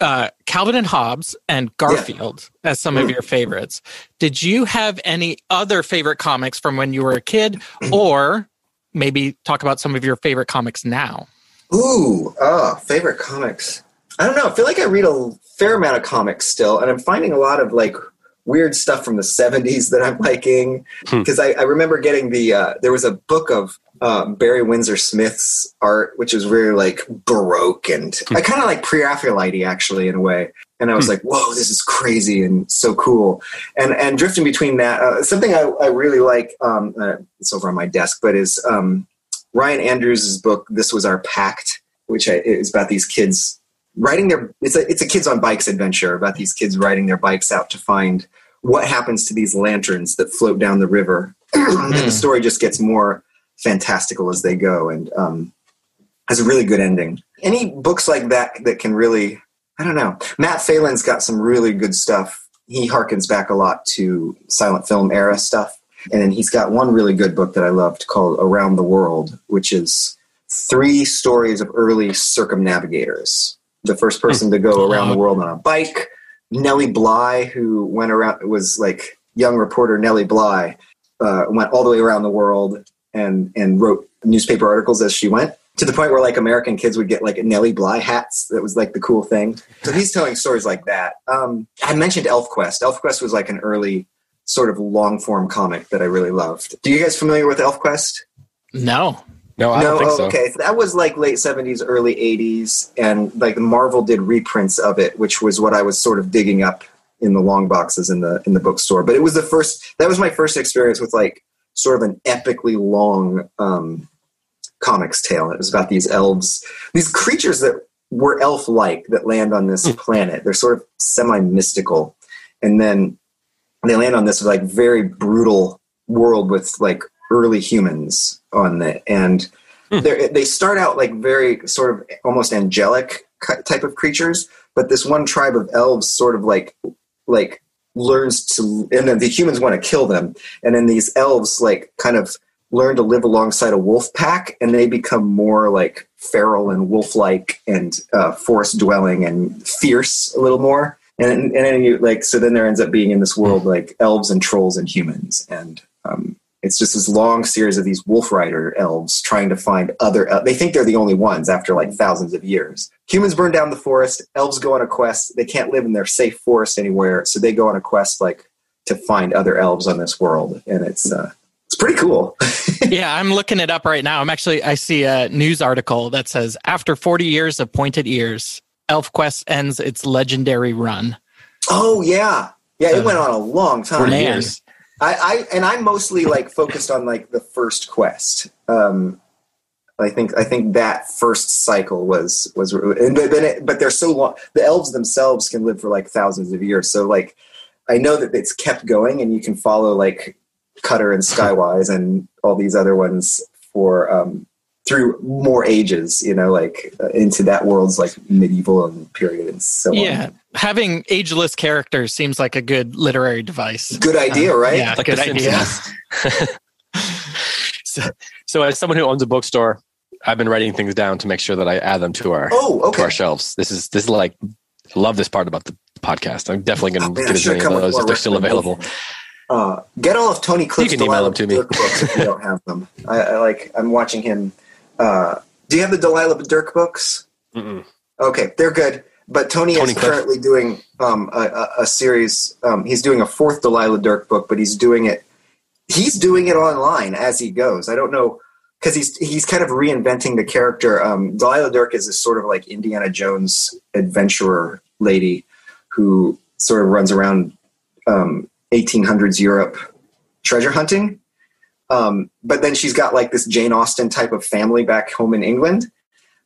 uh, Calvin and Hobbes and Garfield as some of Mm. your favorites. Did you have any other favorite comics from when you were a kid, <clears throat> or maybe talk about some of your favorite comics now? Ooh, oh, favorite comics. I don't know. I feel like I read a fair amount of comics still, and I'm finding a lot of like weird stuff from the 70s that I'm <laughs> liking. Hmm. Because I, I remember getting the, uh, there was a book of um, Barry Windsor Smith's art, which is really like Baroque and I kind of like pre Raphaelite actually in a way. And I was Hmm. like, whoa, this is crazy and so cool. And and drifting between that, uh, something I, I really like, um, uh, it's over on my desk, but is um, Ryan Andrews' book, This Was Our Pact, which I, is about these kids riding their, it's a, it's a kids on bikes adventure about these kids riding their bikes out to find what happens to these lanterns that float down the river. and <clears throat> the story just gets more fantastical as they go and um, has a really good ending. Any books like that that can really, I don't know. Matt Phelan's got some really good stuff. He harkens back a lot to silent film era stuff. And then he's got one really good book that I loved called Around the World, which is three stories of early circumnavigators. The first person to go around the world on a bike, Nellie Bly, who went around, was like young reporter Nellie Bly, uh, went all the way around the world and, and wrote newspaper articles as she went to the point where like American kids would get like Nellie Bly hats. That was like the cool thing. So he's telling stories like that. Um, I mentioned ElfQuest. ElfQuest was like an early sort of long form comic that I really loved. Do you guys familiar with ElfQuest? No. No, I no, don't think oh, so. okay. That was like late seventies, early eighties, and like Marvel did reprints of it, which was what I was sort of digging up in the long boxes in the in the bookstore. But it was the first. That was my first experience with like sort of an epically long um, comics tale. It was about these elves, these creatures that were elf-like that land on this planet. They're sort of semi-mystical, and then they land on this like very brutal world with like early humans on it, and they're- start out like very sort of almost angelic type of creatures, but this one tribe of elves sort of like like learns to, and then the humans want to kill them, and then these elves like kind of learn to live alongside a wolf pack, and they become more like feral and wolf-like and uh, forest dwelling and fierce a little more. And and then you like so then there ends up being in this world like elves and trolls and humans and um, it's just this long series of these wolf rider elves trying to find other el- they think they're the only ones after like thousands of years humans burn down the forest elves go on a quest they can't live in their safe forest anywhere so they go on a quest like to find other elves on this world and it's uh it's pretty cool <laughs> yeah, I'm looking it up right now. I'm actually I see a news article that says after 40 years of pointed ears, ElfQuest ends its legendary run. oh yeah yeah it went on a long time 40 years. I, I and I'm mostly like focused on like the first quest. Um, I think I think that first cycle was was and then it, but they're so long. The elves themselves can live for like thousands of years. So like I know that it's kept going, and you can follow like Cutter and Skywise and all these other ones for um, through more ages. You know, like uh, into that world's like medieval and period and so Yeah, on. having ageless characters seems like a good literary device. Good idea, right? Yeah, Like good idea. <laughs> So, so as someone who owns a bookstore, I've been writing things down to make sure that I add them to our Oh, to our shelves. This is this is like I love this part about the podcast. I'm definitely going Oh, to man, get as many of those if they're still available. Uh, get all of Tony Cliff's You can email them to me. Books if you don't have them. I, I like. I'm watching him. Uh, do you have the Delilah Dirk books? Mm-mm. Okay, they're good. But Tony, Tony is Cliff. currently doing um, a, a, series. Um, he's doing a fourth Delilah Dirk book, but he's doing it. He's doing it online as he goes. I don't know because he's he's kind of reinventing the character. Um, Delilah Dirk is this sort of like Indiana Jones adventurer lady who sort of runs around um, 1800s Europe treasure hunting. Um, but then she's got like this Jane Austen type of family back home in England.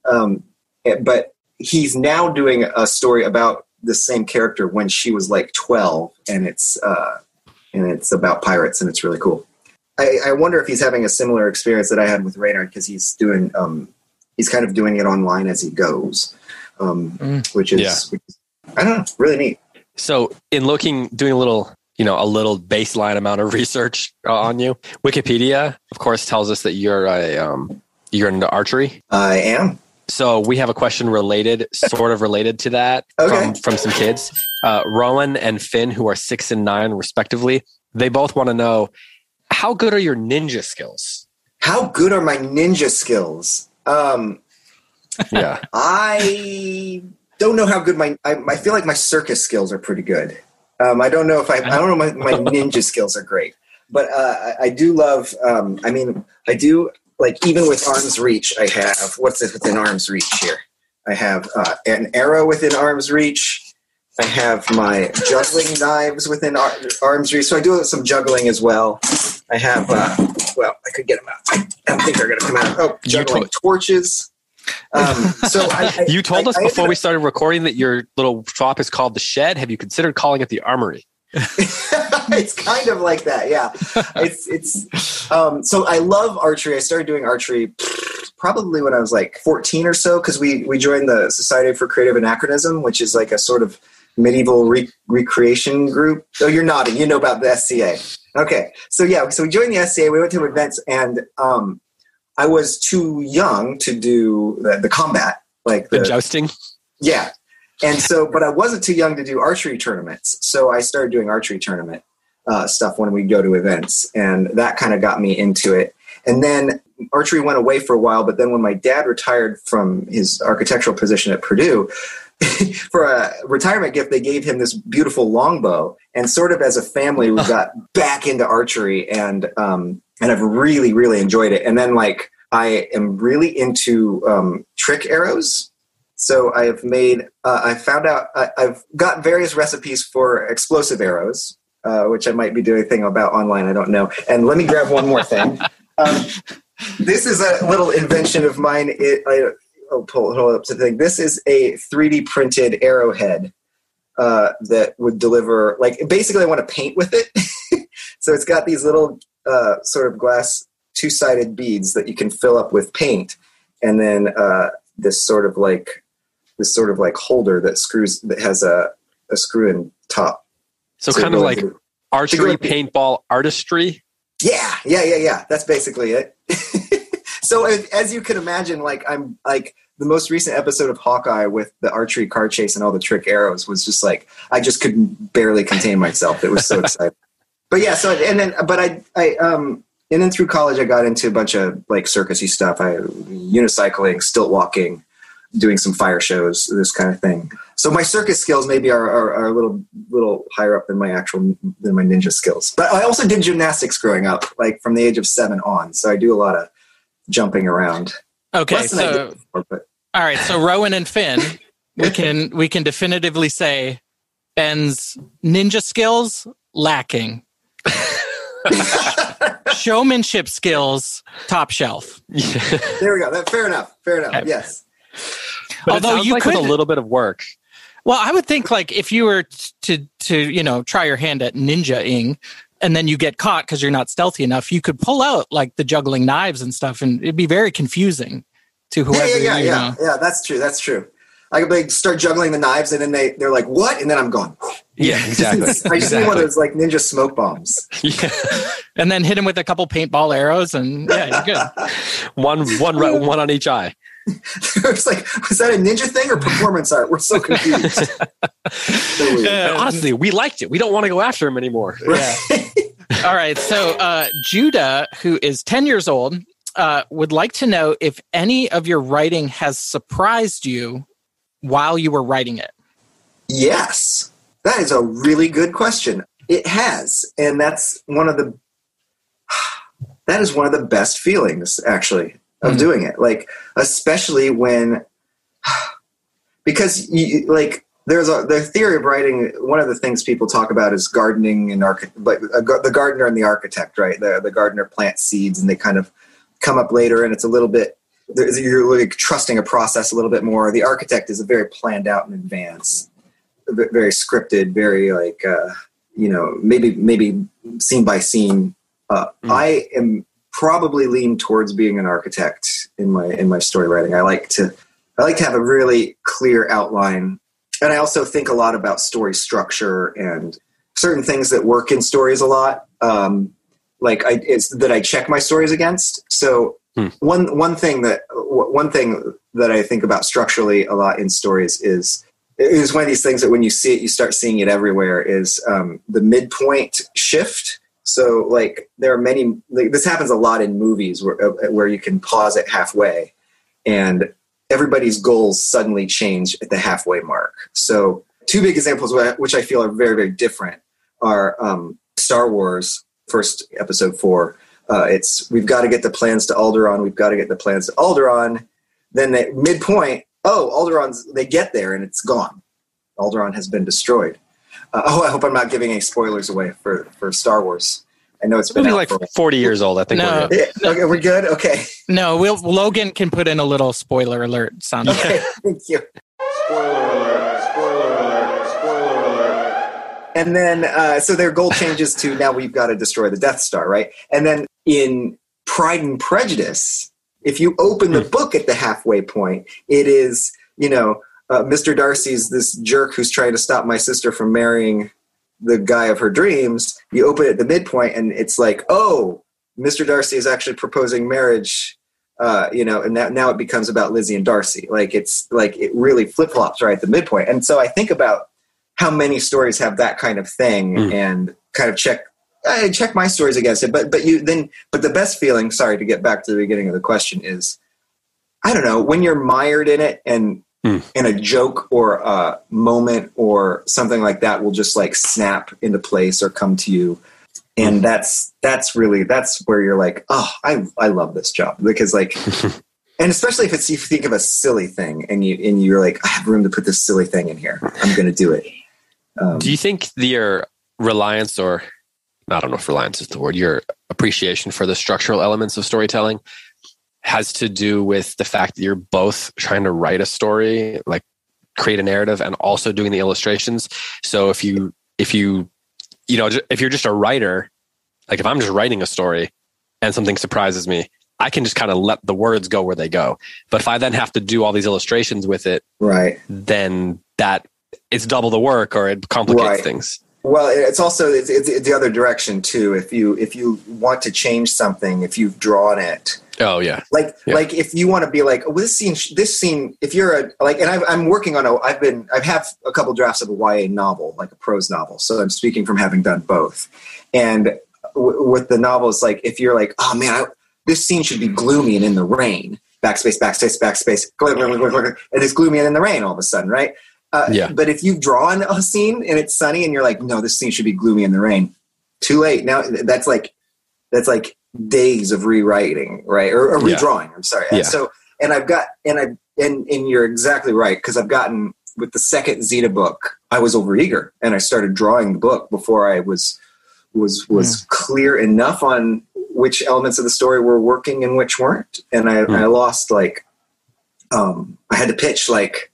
Um, Eh, but he's now doing a story about the same character when she was like 12 and it's uh and it's about pirates and it's really cool i, I wonder if he's having a similar experience that i had with Reynard because he's doing um he's kind of doing it online as he goes um Mm. which is Yeah. which is, i don't know really neat So, in looking, doing a little, you know, a little baseline amount of <laughs> research uh, on you, Wikipedia, of course, tells us that you're a um, you're into archery. i am So we have a question related, sort of related to that Okay. from, from some kids. Uh, Rowan and Finn, who are six and nine respectively, they both want to know how good are your ninja skills? how good are my ninja skills um Yeah. I don't know how good my. I, I feel like my circus skills are pretty good. Um, I don't know if I. I don't know my, my <laughs> ninja skills are great, but uh, I, I do love. Um, I mean, I do like even with arm's reach. I have what's it within arm's reach here? I have uh, an arrow within arm's reach. I have my juggling knives within ar- arm's reach. So I do some juggling as well. I have. Uh, well, I could get them out. I don't think they're going to come out. Oh, juggling torches. Um, so I, <laughs> You told I- us I before we started recording that your little shop is called the Shed. Have you considered calling it the Armory? <laughs> it's kind of like that yeah. <laughs> It's it's um so i love archery. I started doing archery probably when i was like 14 or so because we we joined the society for creative anachronism which is like a sort of medieval re- recreation group. Oh you're nodding. You know about the sca okay. So yeah so we joined the sca we went to events and um i was too young to do the, the combat like The the, jousting? yeah. And so, but I wasn't too young to do archery tournaments. So I started doing archery tournament uh, stuff when we go to events. And that kind of got me into it. And then archery went away for a while. But then when my dad retired from his architectural position at Purdue, <laughs> for a retirement gift, they gave him this beautiful longbow. And sort of as a family, we got back into archery and, um, and I've really, really enjoyed it. And then like, I am really into um, trick arrows. So I have made, uh, I found out, I, I've got various recipes for explosive arrows, uh, which I might be doing a thing about online. I don't know. And let me grab one more thing. <laughs> Um, this is a little invention of mine. It, I, oh, pull, hold up to the thing. This is a 3D printed arrowhead uh, that would deliver, like, basically, I want to paint with it. <laughs> so it's got these little uh, sort of glass two sided beads that you can fill up with paint. And then uh, this sort of like this sort of like holder that screws that has a, a screw in top. So, So kind of like into- archery, paintball, artistry. Yeah, yeah, yeah, yeah. That's basically it. So as, you can imagine, like I'm like the most recent episode of Hawkeye with the archery car chase and all the trick arrows was just like I just couldn't barely contain myself. It was so exciting. <laughs> But yeah, so and then but I I um and then through college I got into a bunch of like circusy stuff. I unicycling, stilt walking, doing some fire shows, this kind of thing. So my circus skills maybe are, are, are a little little higher up than my actual than my ninja skills. But I also did gymnastics growing up, like from the age of seven on. So I do a lot of jumping around. Okay, Less than I so before, all right, so Rowan and Finn, <laughs> we can we can definitively say Ben's ninja skills lacking. <laughs> Showmanship skills top shelf. <laughs> there we go. That, fair enough. Fair enough. Okay. Yes. But Although it you like with could- a little bit of work. Well, I would think like if you were t- to to you know try your hand at ninja-ing and then you get caught because you're not stealthy enough, you could pull out like the juggling knives and stuff, and it'd be very confusing to whoever yeah, yeah, you yeah. know. Yeah, that's true. That's true. I could like start juggling the knives, and then they they're like, "What?" And then I'm gone. <laughs> Yeah, <laughs> exactly. <laughs> I just need one of those like ninja smoke bombs. Yeah. And then hit him with a couple paintball arrows, and yeah, you're good. One, one, ri- one on each eye. it's like, was that a ninja thing or performance art? We're so confused. So. Yeah. Honestly, we liked it. We don't want to go after him anymore. Yeah. All right. So uh, Judah, who is 10 years old, uh, would like to know if any of your writing has surprised you while you were writing it. Yes, that is a really good question. It has, and that's one of the <sighs> that is one of the best feelings actually of Mhm. doing it. Like especially when <sighs> because you, like there's a the theory of writing. One of the things people talk about is gardening and archi- like gar- the gardener and the architect, right? The the gardener plants seeds and they kind of come up later, and it's a little bit there's- you're like trusting a process a little bit more. The architect is a very planned out in advance, very scripted, very like uh, you know maybe maybe scene by scene. Uh, Mm. I am probably lean towards being an architect in my in my story writing. I like to I like to have a really clear outline, and I also think a lot about story structure and certain things that work in stories a lot. Um, like I, it's that I check my stories against. So Hmm. one one thing that one thing that I think about structurally a lot in stories is is one of these things that when you see it, you start seeing it everywhere. Is um, the midpoint shift. So like there are many. Like, this happens a lot in movies where uh, where you can pause it halfway, and everybody's goals suddenly change at the halfway mark. So two big examples which I feel are very very different are um, Star Wars first episode four. Uh, it's we've got to get the plans to Alderaan. We've got to get the plans to Alderaan. Then at midpoint, oh, Alderaan's they get there and it's gone. Alderaan has been destroyed. Uh, <laughs> oh, I hope I'm not giving any spoilers away for for Star Wars. I know it's been Maybe out like for. 40 years old. I think. No. we're good. Yeah, okay, we're good. Okay, No, we'll, Logan can put in a little spoiler alert sound. okay, thank you. Spoiler alert! Spoiler alert! Spoiler alert! And then, uh, so their goal changes to now we've got to destroy the Death Star, right? And then in Pride and Prejudice, if you open the book at the halfway point, it is you know uh, Mr. Darcy's this jerk who's trying to stop my sister from marrying the guy of her dreams. You open it at the midpoint, and it's like, oh, Mr. Darcy is actually proposing marriage uh, you know, and that, now it becomes about Lizzie and Darcy. Like it's like it really flip flops right at the midpoint. And so I think about how many stories have that kind of thing, Mm. and kind of check. I check my stories against it, but but you then but the best feeling. Sorry to get back to the beginning of the question is, I don't know when you're mired in it and. Mm. And a joke or a moment or something like that will just like snap into place or come to you. And that's that's really that's where you're like oh i i love this job. Because like <laughs> and especially if it's you think of a silly thing and you and you're like i have room to put this silly thing in here. I'm gonna do it. Um, Do you think your reliance, or I don't know if reliance is the word, your appreciation for the structural elements of storytelling has to do with the fact that you're both trying to write a story, like create a narrative, and also doing the illustrations? So if you, if you, you know, if you're just a writer, like if I'm just writing a story and something surprises me, I can just kind of let the words go where they go. But if I then have to do all these illustrations with it, right then that it's double the work or it complicates Right. things. Well it's also it's, it's, it's the other direction too. If you if you want to change something if you've drawn it. Oh yeah. like Yeah. like if you want to be like oh, this scene this scene if you're a like and I've, i'm working on a i've been i've have a couple drafts of a ya novel like a prose novel so i'm speaking from having done both. And w- with the novel it's like if you're like oh man I, this scene should be gloomy and in the rain. Backspace backspace backspace. And it's gloomy and in the rain all of a sudden right uh, Yeah. but if you've drawn a scene and it's sunny and you're like no this scene should be gloomy in the rain too late now that's like that's like days of rewriting right or, or Yeah. redrawing i'm sorry Yeah. and so and i've got and i and and you're exactly right because i've gotten with the second Zita book i was overeager and i started drawing the book before i was was was clear enough on which elements of the story were working and which weren't and i, Hmm. I lost like um i had to pitch like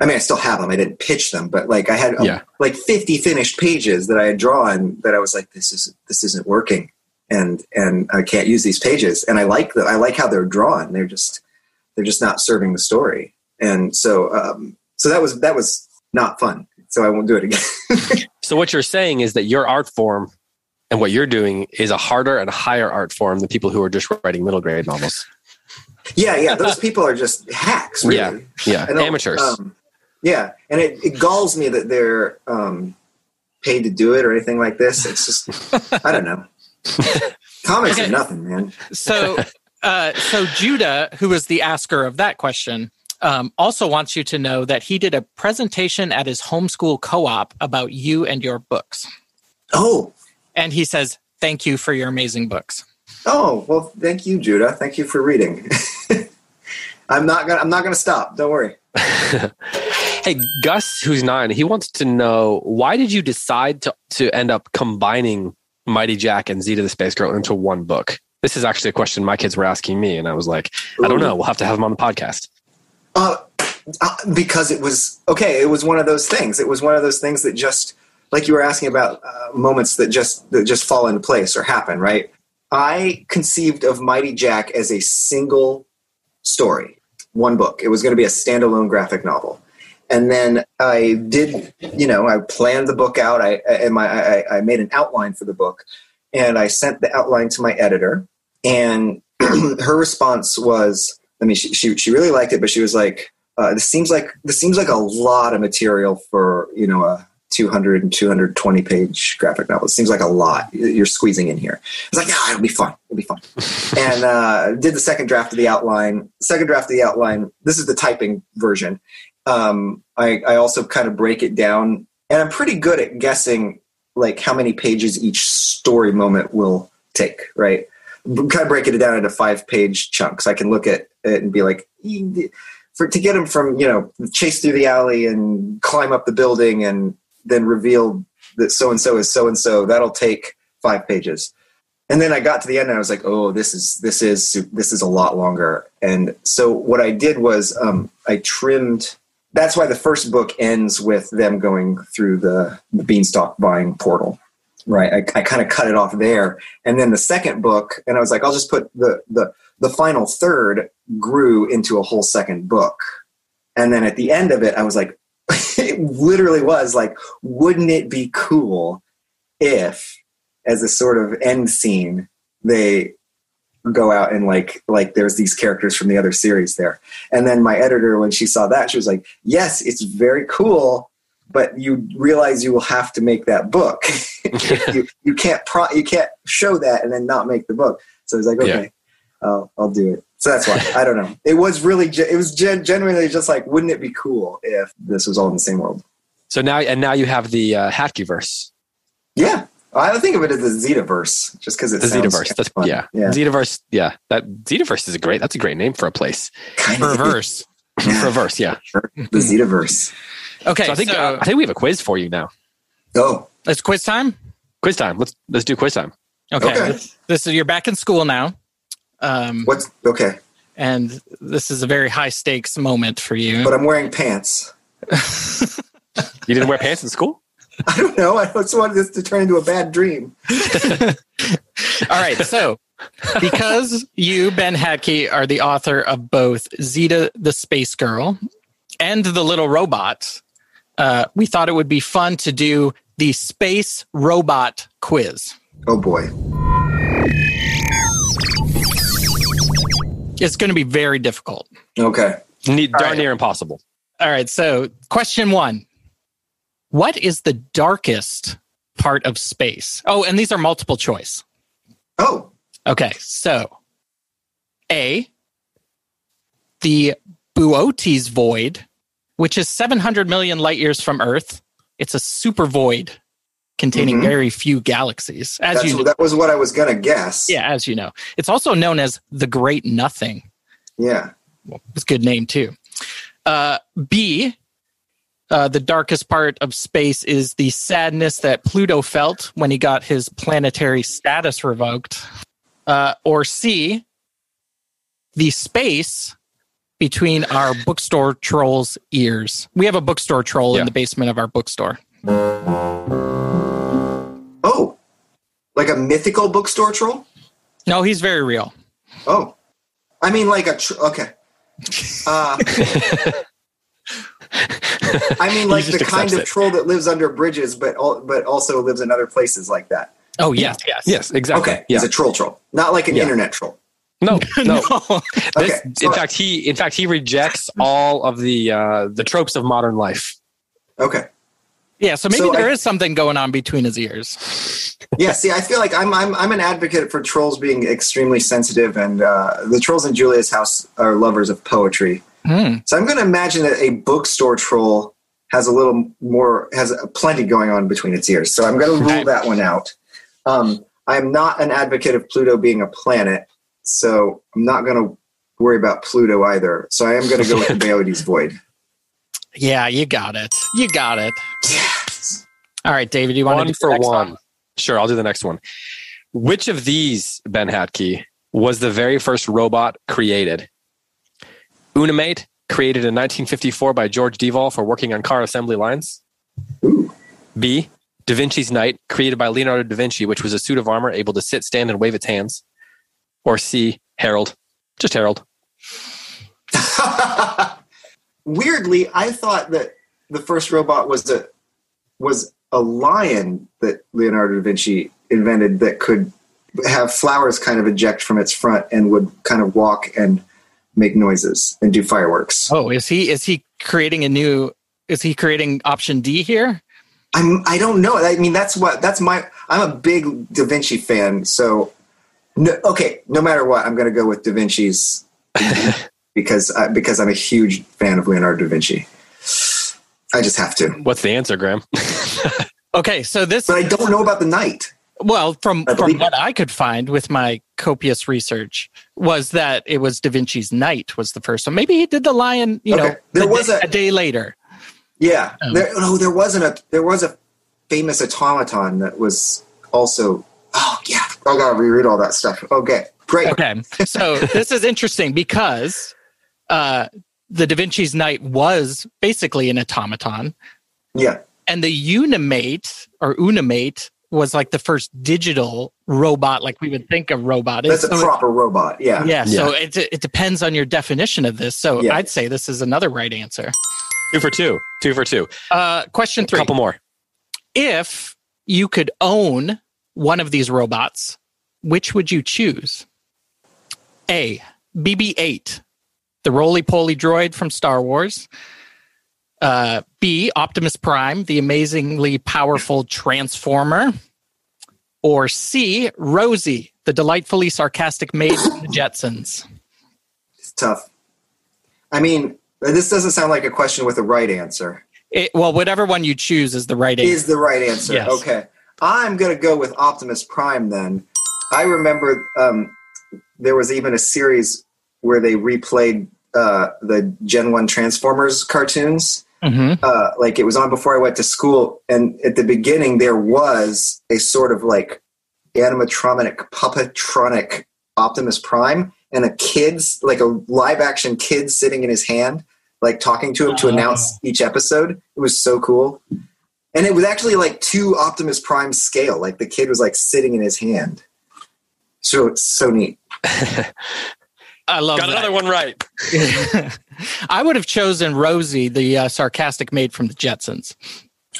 i mean i still have them i didn't pitch them but like i had um, Yeah. like 50 finished pages that i had drawn that i was like this is this isn't working and and i can't use these pages and i like the i like how they're drawn they're just they're just not serving the story and so um so that was that was not fun so i won't do it again <laughs> So what you're saying is that your art form and what you're doing is a harder and higher art form than people who are just writing middle grade novels. yeah yeah those people are just hacks really Yeah. Yeah. I Amateurs. um, yeah, and it, it galls me that they're um, paid to do it or anything like this. It's just I don't know. <laughs> Comics Okay. are nothing, man. So, uh, so Judah, who was the asker of that question, um, also wants you to know that he did a presentation at his homeschool co-op about you and your books, Oh, and he says, "Thank you for your amazing books." oh, well, thank you, Judah. Thank you for reading. <laughs> I'm not gonna. I'm not gonna stop. Don't worry. <laughs> hey, Gus, who's nine, he wants to know why did you decide to, to end up combining Mighty Jack and Zita the Space Girl into one book? This is actually a question my kids were asking me, and I was like, I don't know. We'll have to have them on the podcast. Uh, uh, because it was okay. It was one of those things. It was one of those things that just, like you were asking about uh, moments that just that just fall into place or happen. Right. I conceived of Mighty Jack as a single story, one book. It was going to be a standalone graphic novel. And then I did, you know, I planned the book out. I and my I, I made an outline for the book, and I sent the outline to my editor. And <clears throat> her response was, I mean, she, she she really liked it, but she was like, uh, "This seems like this seems like a lot of material for you know a 200 and 220 page graphic novel. It seems like a lot you're squeezing in here. I was like, yeah, it'll be fun. It'll be fun. <laughs> and uh, did the second draft of the outline. Second draft of the outline. This is the typing version. Um, I, I also kind of break it down, and I'm pretty good at guessing like how many pages each story moment will take. Right. Kind of breaking it down into five page chunks. I can look at it and be like, for to get him from you know chase through the alley and climb up the building and then reveal that so and so is so and so. That'll take five pages. And then I got to the end and I was like, oh, this is this is this is a lot longer. And so what I did was um, I trimmed. That's why the first book ends with them going through the, the beanstalk buying portal, right? I, I kind of cut it off there, and then the second book, and I was like, I'll just put the the the final third grew into a whole second book, and then at the end of it, I was like, <laughs> it literally was like, wouldn't it be cool if, as a sort of end scene, they go out and like like there's these characters from the other series there. And then my editor, when she saw that, she was like, "Yes, it's very cool." But you realize you will have to make that book. <laughs> you, you can't pro- you can't show that and then not make the book. So I was like, okay, yeah. I'll, I'll do it. So that's why I don't know. It was really, it was gen- genuinely just like, wouldn't it be cool if this was all in the same world? So now, and now you have the uh, verse. Yeah, I think of it as the Zitaverse, just because it's the Zitaverse. That's fun. yeah, yeah. Zitaverse. Yeah, that Zitaverse is a great. That's a great name for a place. Kind of reverse. Yeah. <laughs> Reverse. Yeah. <laughs> The Zitaverse. Okay, so I think so, uh, I think we have a quiz for you now. Oh, it's quiz time. Quiz time. Let's let's do quiz time. Okay. okay. This, this is you're back in school now. Um, What's okay? And this is a very high stakes moment for you. But I'm wearing pants. <laughs> you didn't wear pants in school? <laughs> I don't know. I just wanted this to turn into a bad dream. <laughs> All right. So, because you, Ben Hatke, are the author of both Zita the Space Girl and The Little Robot, uh, we thought it would be fun to do the Space Robot Quiz. Oh, boy. It's going to be very difficult. Okay. Need, darn right. near impossible. All right. So, question one What is the darkest part of space? Oh, and these are multiple choice. Oh. Okay. So, A, the Boötes void, which is 700 million light years from Earth. It's a super void containing mm-hmm. very few galaxies. As That's, you, that was what I was going to guess. Yeah, as you know, it's also known as the Great Nothing. Yeah, well, it's a good name too. Uh, B, uh, the darkest part of space is the sadness that Pluto felt when he got his planetary status revoked. Uh, or C, the space between our bookstore troll's ears. We have a bookstore troll yeah. in the basement of our bookstore. Oh, like a mythical bookstore troll? No, he's very real. Oh, I mean, like a tr- okay. <laughs> Uh, I mean, <laughs> like the kind of it. troll that lives under bridges, but al- but also lives in other places like that. Oh yes, yes, yes, exactly. Okay, yeah. he's a troll troll, not like an yeah. internet troll. No, <laughs> no. no. This, okay, in fact, he in fact he rejects <laughs> all of the uh, the tropes of modern life. Okay. Yeah, so maybe so there I, is something going on between his ears. yeah, see, I feel like I'm I'm I'm an advocate for trolls being extremely sensitive, and uh, the trolls in Julia's house are lovers of poetry. Mm. So I'm going to imagine that a bookstore troll has a little more has plenty going on between its ears. So I'm going to rule that one out. Um, I'm not an advocate of Pluto being a planet, so I'm not going to worry about Pluto either. So I am going to go with <laughs> the Boötes void. Yeah, you got it. You got it. Yes. All right, David, you want one to do for one? one? Sure, I'll do the next one. Which of these, Ben Hatke, was the very first robot created? Unimate, created in 1954 by George Devol for working on car assembly lines. Ooh. B. Da Vinci's Knight, created by Leonardo da Vinci, which was a suit of armor able to sit, stand, and wave its hands. Or C. Harold. Just Harold. <laughs> Weirdly, I thought that the first robot was a was a lion that Leonardo da Vinci invented that could have flowers kind of eject from its front and would kind of walk and make noises and do fireworks. Oh, is he is he creating a new? Is he creating option D here? I'm I don't know. I mean, that's what that's my. I'm a big Da Vinci fan, so no, okay. No matter what, I'm going to go with Da Vinci's <laughs> because uh, because I'm a huge fan of Leonardo da Vinci. I just have to. What's the answer, Graham? <laughs> Okay, so this But I don't know about the knight. Well from from what I could find with my copious research was that it was Da Vinci's Knight was the first one. Maybe he did the Lion, you know, There a was day- a- a day later. Yeah, Oh. there, no, there wasn't a there was a famous automaton that was also. Oh yeah, I gotta reread all that stuff. Okay, great. Okay. So <laughs> this is interesting because uh, the Da Vinci's Knight was basically an automaton, Yeah, and the Unimate or Unimate was like the first digital robot, like we would think a robot is. that's a So it- proper robot. Yeah. yeah, so it, it depends on your definition of this. So Yeah. I'd say this is another right answer. two for two. Two for two. Uh, question three. A three. couple more. If you could own one of these robots, which would you choose? A. BB 8, the roly poly droid from Star Wars. Uh, B. Optimus Prime, the amazingly powerful Transformer. Or C. Rosie, the delightfully sarcastic maid from the Jetsons. It's tough. I mean, this doesn't sound like a question with a right answer. It, well, whatever one you choose is the right answer. Is the right answer? Yes. Okay, I'm gonna go with Optimus Prime then. I remember um, there was even a series where they replayed uh, the Gen One Transformers cartoons. Mhm. uh, like it was on before I went to school, and at the beginning there was a sort of like animatronic, puppetronic Optimus Prime, and a kid's like a live action kid sitting in his hand, like talking to him to Oh. announce each episode. It was so cool, and it was actually like two Optimus Prime scale. Like the kid was like sitting in his hand. So it's so neat. <laughs> I love it. Got that. another one right. <laughs> I would have chosen Rosie, the uh, sarcastic maid from the Jetsons.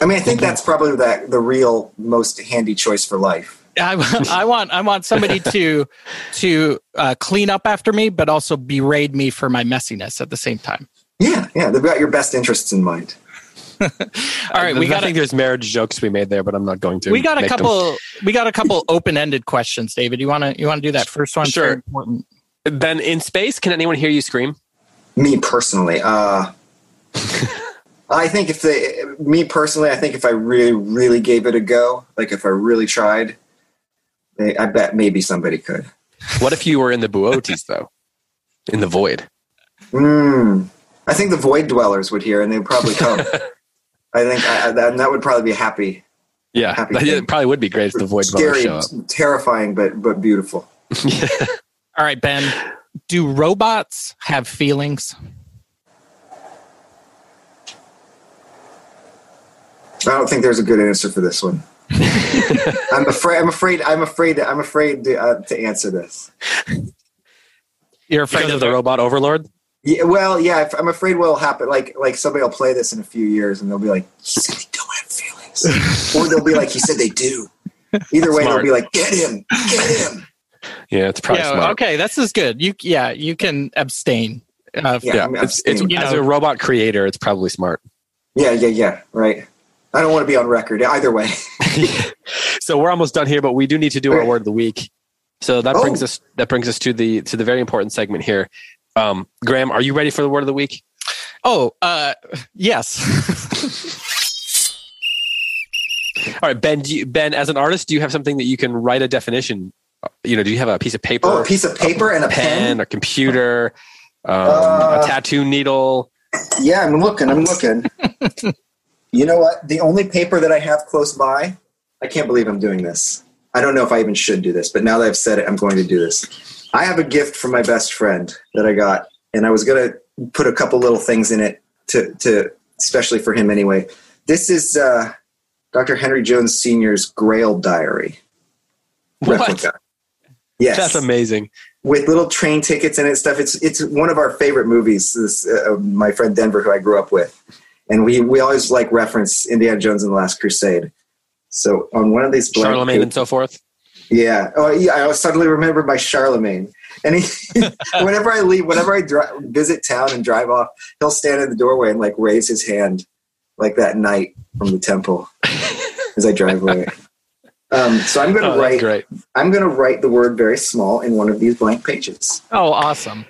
I mean, I think that's probably that the real most handy choice for life. I, I want I want somebody <laughs> to to uh, clean up after me, but also berate me for my messiness at the same time. Yeah, yeah, they've got your best interests in mind. <laughs> All right, we got. I think there's marriage jokes we made there, but I'm not going to. we got a make them. couple we got a couple open ended questions. David, you want to you want to do that first one? It's Sure. Ben, in space, can anyone hear you scream? Me personally, uh, I think if they, me personally, I think if I really, really gave it a go, like if I really tried, they, I bet maybe somebody could. What if you were in the Boötes, though? In the void? Mm, I think the void dwellers would hear, and they'd probably come. <laughs> I think I, I- that, would probably be happy, Yeah, Happy <laughs> it probably would be great if the void dwellers show up. terrifying, but but beautiful. <laughs> All right, Ben. Do robots have feelings? I don't think there's a good answer for this one. <laughs> I'm afraid. I'm afraid. I'm afraid. I'm afraid to, uh, to answer this. You're afraid Because of of the the robot overlord? Yeah, well, yeah. I'm afraid what'll happen. Like, like somebody will play this in a few years, and they'll be like, "He said they don't have feelings," <laughs> or they'll be like, "He said they do." Either way, Smart. they'll be like, "Get him, get him." Yeah, it's probably yeah, smart. okay, this is good. You yeah, you can abstain. Uh, Yeah, Yeah, I'm it's, it's, abstaining. You as a robot creator, it's probably smart. Yeah, yeah, yeah. Right. I don't want to be on record either way. <laughs> <laughs> so we're almost done here, but we do need to do our word of the week. So that Oh. brings us that brings us to the to the very important segment here. Um, Graham, are you ready for the word of the week? Oh, uh, yes. <laughs> All right, Ben. Do you, ben, as an artist, do you have something that you can write a definition? You know, do you have a piece of paper, Oh, a piece of paper and a pen, pen. or computer, um, Uh, a tattoo needle? Yeah, I'm looking. I'm looking. <laughs> you know what? The only paper that I have close by, I can't believe I'm doing this. I don't know if I even should do this, but now that I've said it, I'm going to do this. I have a gift from my best friend that I got, and I was going to put a couple little things in it to, to especially for him anyway. This is uh, Dr. Henry Jones Sr.'s Grail Diary What? replica. Yes, That's amazing. with little train tickets and it stuff. It's it's one of our favorite movies. This uh, my friend Denver, who I grew up with, and we we always like reference Indiana Jones and the Last Crusade. So on one of these Charlemagne and so forth. yeah. Oh, yeah. I suddenly remembered my Charlemagne. And he, <laughs> whenever I leave, whenever I dri- visit town and drive off, he'll stand in the doorway and like raise his hand, like that knight from the temple, <laughs> as I drive away. Um, so I'm going to Oh, write. great. I'm going to write the word very small in one of these blank pages Oh, awesome.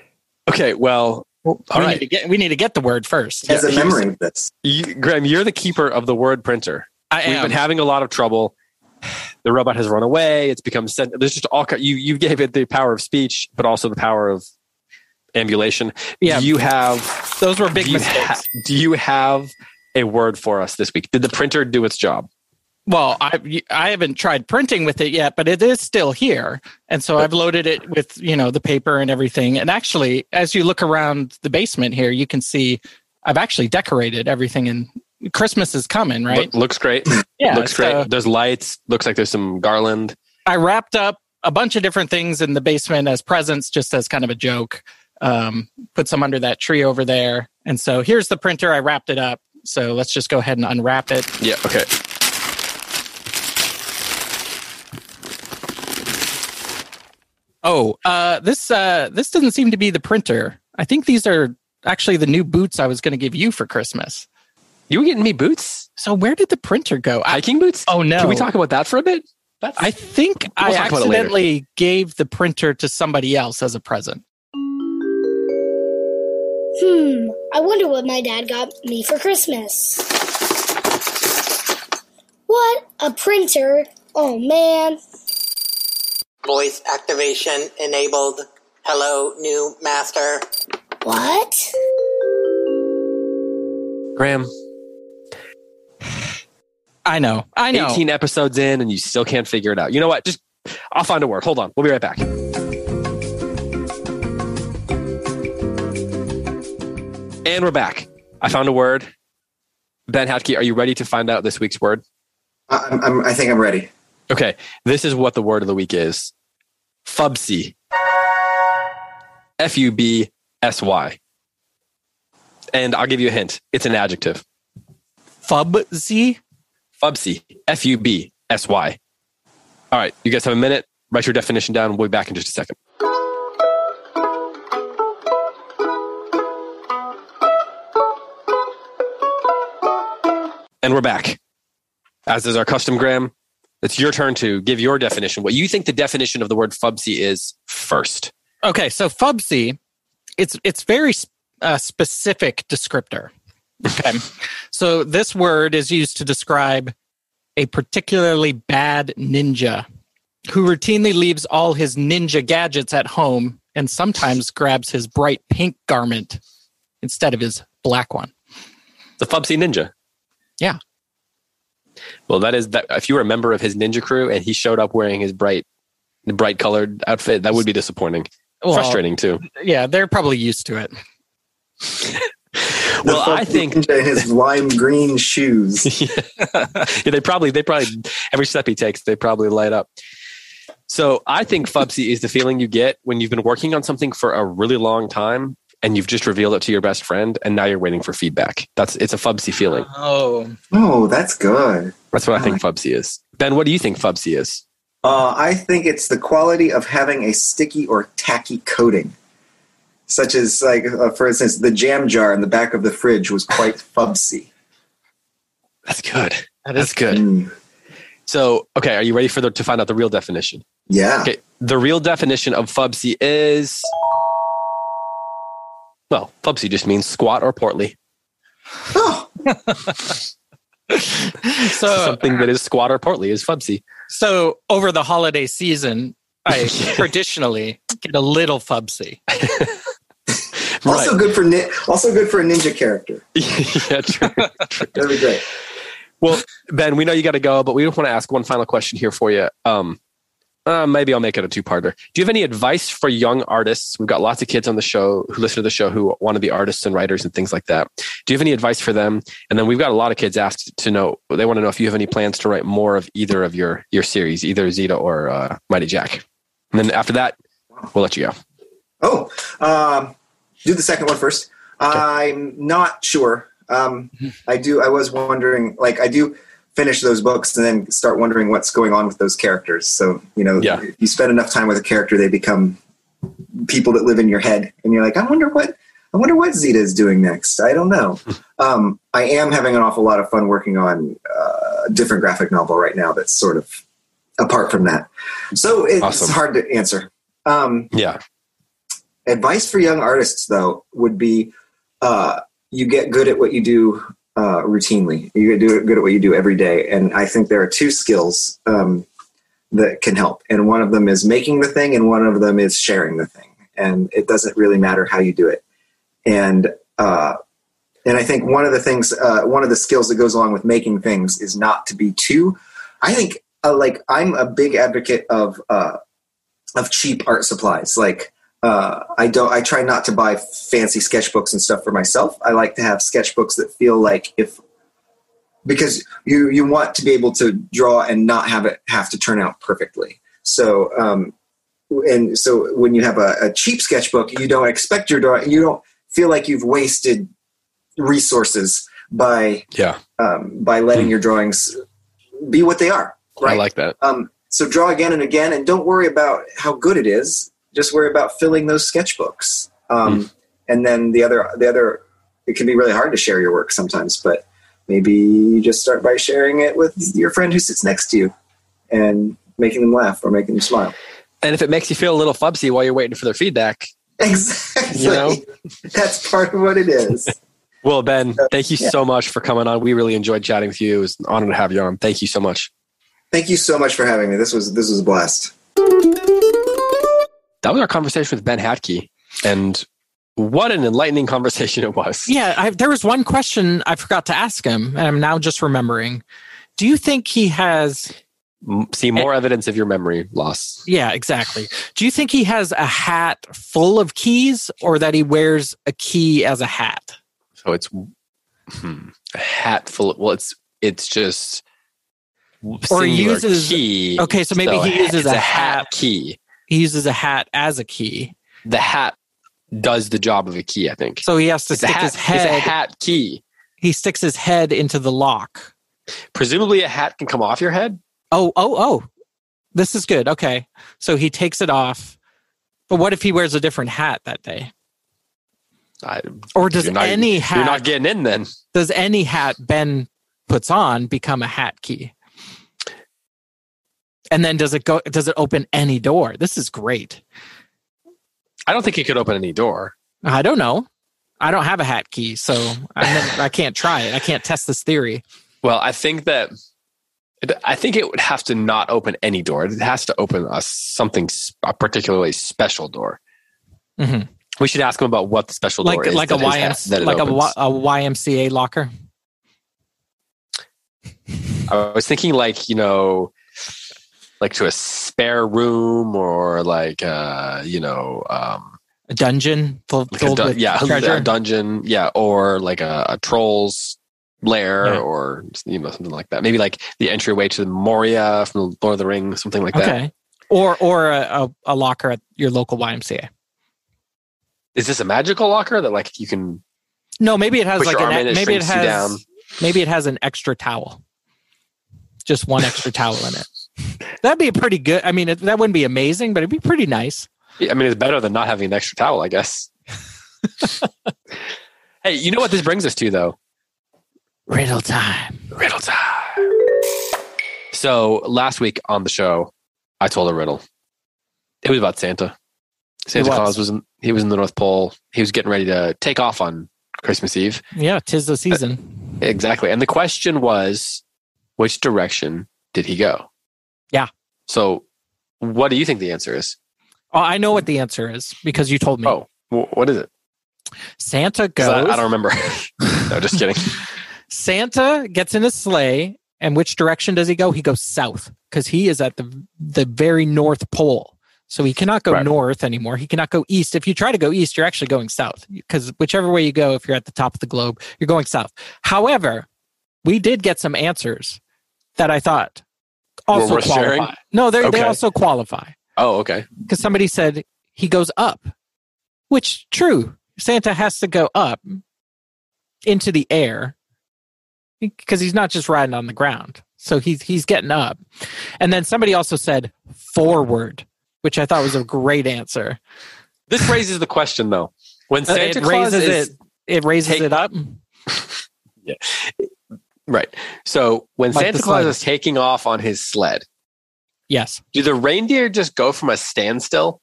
Okay, well, all we, right. need to get, we need to get the word first. as a memory of this. You, Graham, you're the keeper of the word printer. I We've am. been having a lot of trouble. The robot has run away. It's become sent. There's just all you. You gave it the power of speech, but also the power of ambulation. Yeah. Do you have? Those were big do you, mistakes. ha- do you have a word for us this week? Did the printer do its job? Well, I I haven't tried printing with it yet, but it is still here, and so I've loaded it with you know the paper and everything. And actually, as you look around the basement here, you can see I've actually decorated everything, and Christmas is coming, right? Look- looks great. yeah, <clears throat> looks so great. There's lights. Looks like there's some garland. I wrapped up a bunch of different things in the basement as presents, just as kind of a joke. Um, put some under that tree over there, and so here's the printer. I wrapped it up. So let's just go ahead and unwrap it. Yeah. Okay. Oh, uh, this uh, this doesn't seem to be the printer. I think these are actually the new boots I was going to give you for Christmas. You were getting me boots, So where did the printer go? Hiking boots. oh no! Can we talk about that for a bit? That's, I think I talk about it later. accidentally gave the printer to somebody else as a present. Hmm, I wonder what my dad got me for Christmas. What? A printer? Oh man. Voice activation enabled. Hello, new master. What? Graham. I know. I know. 18 episodes in and you still can't figure it out. You know what? Just I'll find a word. Hold on. We'll be right back. And we're back. I found a word. Ben Hatke, are you ready to find out this week's word? I, I'm, I'm, I think I'm ready. Okay, this is what the word of the week is. Fubsy. F U B S Y. And I'll give you a hint. It's an adjective. Fubsy. Fubsy. F U B S Y. All right, you guys have a minute. Write your definition down. We'll be back in just a second. And we're back. As is our custom, Graham. It's your turn to give your definition. What you think the definition of the word Fubsy is first. Okay, so Fubsy, it's it's very uh, specific descriptor. Okay, <laughs> so this word is used to describe a particularly bad ninja who routinely leaves all his ninja gadgets at home and sometimes grabs his bright pink garment instead of his black one. The Fubsy Ninja. Yeah. Well, that is that. If you were a member of his ninja crew and he showed up wearing his bright, bright colored outfit, that would be disappointing. Well, Frustrating too. Yeah, they're probably used to it. Well, I think in his lime green shoes. <laughs> yeah, they probably they probably every step he takes they probably light up. So I think Fubsy is the feeling you get when you've been working on something for a really long time and you've just revealed it to your best friend and now you're waiting for feedback. That's it's a Fubsy feeling. Oh, Oh, that's good. That's what I think Fubsy is. Ben, what do you think Fubsy is? Uh, I think it's the quality of having a sticky or tacky coating, such as, like, uh, for instance, the jam jar in the back of the fridge was quite <laughs> fubsy. That's good. that That's good. Mm, So, okay, are you ready for the, to find out the real definition? yeah. Okay, the real definition of Fubsy is well, Fubsy just means squat or portly. Oh, <laughs> so. Something that is squat or portly is Fubsy. So over the holiday season, I <laughs> traditionally get a little Fubsy. also good for ni- also good for a ninja character. <laughs> yeah, true. That'd be great. Well, Ben, we know you got to go, but we just want to ask one final question here for you. Um, Uh, maybe I'll make it a two-parter. Do you have any advice for young artists? We've got lots of kids on the show who listen to the show who want to be artists and writers and things like that. Do you have any advice for them? And then we've got a lot of kids asked to know. They want to know if you have any plans to write more of either of your your series, either Zita or uh, Mighty Jack. And then after that, we'll let you go. Oh, um, do the second one first. I'm not sure. Um, I do. I was wondering. Like, I do finish those books and then start wondering what's going on with those characters. So you know, Yeah. if you spend enough time with a character, they become people that live in your head, and you're like, I wonder what. I wonder what Zita is doing next. I don't know. um, I am having an awful lot of fun working on uh, a different graphic novel right now. That's sort of apart from that. So it's Awesome. hard to answer. Um, Yeah. advice for young artists though would be uh, you get good at what you do uh, routinely. You do- good at what you do every day. And i think there are two skills um, that can help. And one of them is making the thing and one of them is sharing the thing. And it doesn't really matter how you do it. And uh, and i think one of the things uh, one of the skills that goes along with making things is not to be too i think uh, like i'm a big advocate of uh, of cheap art supplies. Like uh, I don't. I try not to buy fancy sketchbooks and stuff for myself. I like to have sketchbooks that feel like if because you you want to be able to draw and not have it have to turn out perfectly. So um, and so when you have a, a cheap sketchbook, you don't expect your drawing. You don't feel like you've wasted resources by Yeah. um, by letting Hmm. your drawings be what they are. Right. I like that. Um, so draw again and again, and don't worry about how good it is. Just worry about filling those sketchbooks. Um, And then the other, the other, it can be really hard to share your work sometimes, but maybe you just start by sharing it with your friend who sits next to you, and making them laugh or making them smile. And if it makes you feel a little fubsy while you're waiting for their feedback, Exactly. You know? <laughs> That's part of what it is. <laughs> well, Ben, thank you Yeah. so much for coming on. We really enjoyed chatting with you. It was an honor to have you on. Thank you so much. Thank you so much for having me. This was this was a blast. That was our conversation with Ben Hatke. And what an enlightening <laughs> conversation it was. Yeah, I, there was one question I forgot to ask him, and I'm now just remembering. Do you think he has? See more evidence of your memory loss. Yeah, exactly. Do you think he has a hat full of keys, or that he wears a key as a hat? So it's hmm, a hat full of, well, it's, it's just Or he uses- key. okay, so maybe he uses a hat hat. key. He uses a hat as a key, The hat does the job of a key, I think. so he has to It's stick hat, his it's a hat key. He sticks his head into the lock. Presumably a hat can come off your head. Oh, oh, oh! This is good. Okay, so he takes it off. But what if he wears a different hat that day? I, Or does not- any hat you're not getting in then. does any hat Ben puts on become a hat key? And then does it go does it open any door? This is great. I don't think it could open any door. I don't know. I don't have a hat key, so <laughs> never, I can't try it. I can't test this theory. Well, I think that I think it would have to not open any door. It has to open a something a particularly special door. Mhm. We should ask him about what the special door Like is. like a that YMC, that it like a, opens. A YMCA locker. I was thinking like you know, like to a spare room or like uh, you know, um, A dungeon full, like a dun- yeah, <laughs> treasure. a dungeon, yeah, or like a, a troll's lair Yeah. or you know something like that. Maybe like the entryway to Moria from the Lord of the Rings, something like that. okay. Or or a, a, locker at your local YMCA. Is this a magical locker that like you can No, maybe it has like an, it maybe it has down. maybe it has an extra towel. Just one extra towel in it. <laughs> That'd be pretty good. I mean, it, that wouldn't be amazing, but it'd be pretty nice. I mean, it's better than not having an extra towel, I guess. <laughs> hey, you know what this brings us to, though? Riddle time. Riddle time. So last week on the show, I told a riddle. It was about Santa. Santa was. Claus was in, he was in the North Pole. He was getting ready to take off on Christmas Eve. Yeah, tis the season. Exactly. And the question was, which direction did he go? Yeah. So, what do you think the answer is? Oh, I know what the answer is because you told me. Oh, wh- what is it? Santa goes. I, I don't remember. <laughs> no, just kidding. <laughs> Santa gets in a sleigh And which direction does he go? He goes south because he is at the the very north pole. So he cannot go Right. north anymore. He cannot go east. If you try to go east, you're actually going south because whichever way you go, if you're at the top of the globe, you're going south. However, we did get some answers that I thought also qualify. sharing? No, they they also qualify Oh, okay. because somebody said he goes up, which true. Santa has to go up into the air because he's not just riding on the ground. So he's he's getting up. And then somebody also said forward, which I thought was a great answer. This raises the question though. When Uh, Santa it Claus raises is it it raises take- it up. <laughs> right, so when Like Santa Claus is taking off on his sled, Yes. do the reindeer just go from a standstill,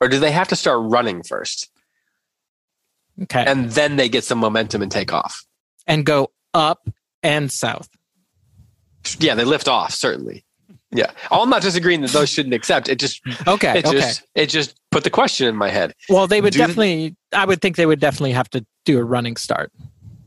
or do they have to start running first, Okay. And, then they get some momentum and take off? And go up and south. Yeah, they lift off certainly. Yeah, I'm not disagreeing that those shouldn't accept. It just, Okay. it okay. just, it just put the question in my head. well, they would do definitely I would think they would definitely have to do a running start.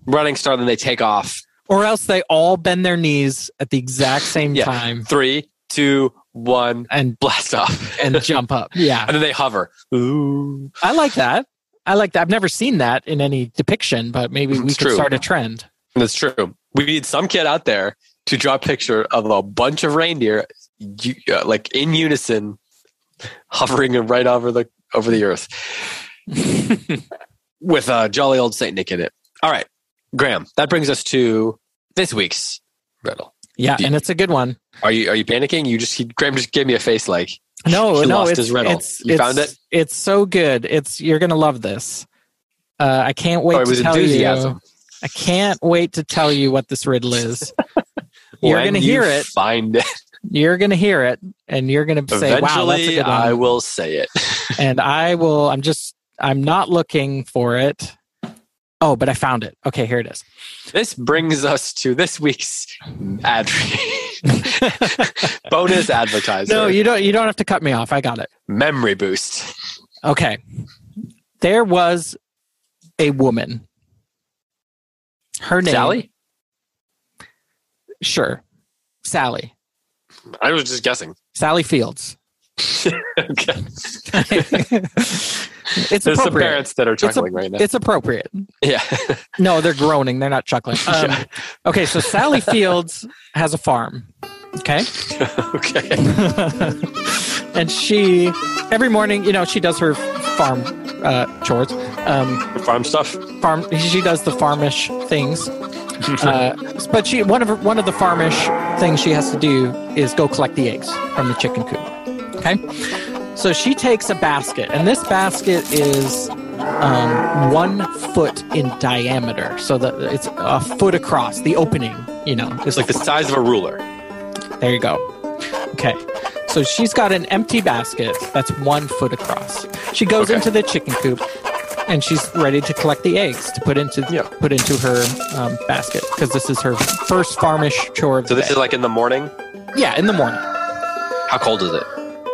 Running start, then they take off. Or else they all bend their knees at the exact same Yeah. time Three, two, one, and blast off, and <laughs> jump up. Yeah. and then they hover. Ooh. I like that. I like that. I've never seen that in any depiction, but maybe we It's could true. start a trend. That's true. We need some kid out there to draw a picture of a bunch of reindeer, uh, like in unison, hovering right over the over the earth, <laughs> with a jolly old Saint Nick in it. All right, Graham. That brings us to this week's riddle. Yeah, Do- and it's a good one. Are you are you panicking? You just he, Graham just gave me a face like No, no, lost it's, his riddle. It's, You it's- found it? It's so good. It's you're gonna love this. Uh, I can't wait Oh, to tell enthusiasm. you. I can't wait to tell you what this riddle is. <laughs> You're gonna you hear it. Find it. You're gonna hear it, and you're gonna say, "Wow, that's a Eventually, good one." I will say it. <laughs> and I will. I'm just. I'm not looking for it. Oh, but I found it. Okay, here it is. This brings us to this week's ad <laughs> bonus advertiser. No, you don't. You don't have to cut me off. I got it. memory boost. Okay. There was a woman. Her name. Sally? Sure. Sally. I was just guessing. Sally Fields. <laughs> okay. <laughs> it's There's some appropriate. parents that are a- right now. It's appropriate. Yeah. <laughs> No, they're groaning. They're not chuckling. <laughs> Um, Yeah. Okay, so Sally <laughs> Fields has a farm. Okay. okay. and she, every morning, you know, she does her farm uh, chores. Um, Farm stuff. farm. She does the farmish things. Uh, but she one of her, one of the farmish things she has to do is go collect the eggs from the chicken coop. Okay, so she takes a basket, and this basket is um, one foot in diameter, so that it's a foot across. The opening, you know, It's like the size of a ruler. there you go. Okay. So she's got an empty basket that's one foot across. She goes Okay. into the chicken coop and she's ready to collect the eggs to put into Yeah. put into her um, basket because this is her first farmish chore. Of So this day. is like in the morning. yeah, in the morning. How cold is it?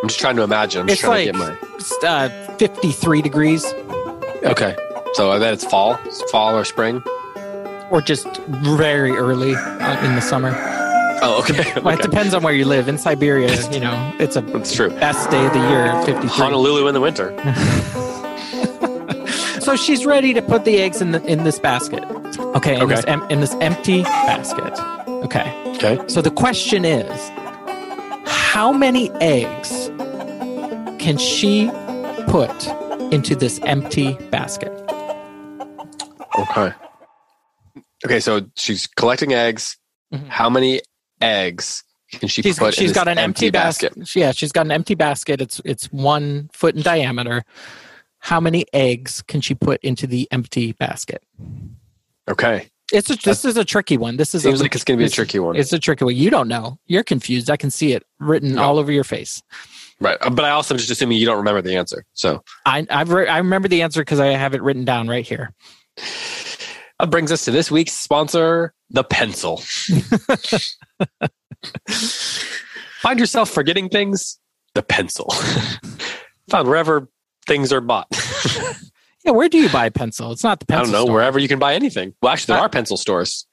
I'm just trying to imagine. I'm just It's trying like to get it's, uh, 53 degrees. Okay. So I bet it's fall, It's fall or spring. or just very early uh, in the summer. Oh, okay. <laughs> Well, it depends on where you live. In Siberia, you know, it's a That's true. best day of the year, 53. Honolulu in the winter. <laughs> So she's ready to put the eggs in the in this basket. Okay, in, Okay. This, em- in this empty basket. Okay. Okay. So the question is, how many eggs can she put into this empty basket? Okay. Okay, so she's collecting eggs. Mhm. How many eggs can she She's, put in she's this got an empty, empty basket? basket. Yeah, she's got an empty basket. It's it's one foot in diameter. How many eggs can she put into the empty basket? Okay. It's a, this is a tricky one. This is Seems a, like it's going to be a tricky one. It's a tricky one. You don't know. You're confused. I can see it written No. all over your face. Right. Uh, But I also am just assuming you don't remember the answer. So I I've re- I remember the answer because I have it written down right here. that brings us to this week's sponsor, the pencil. <laughs> Find yourself forgetting things? The pencil. <laughs> Found wherever things are bought. <laughs> Yeah, where do you buy pencil? It's not the pencil. I don't know, store. wherever you can buy anything. Well, actually, there Uh, are pencil stores.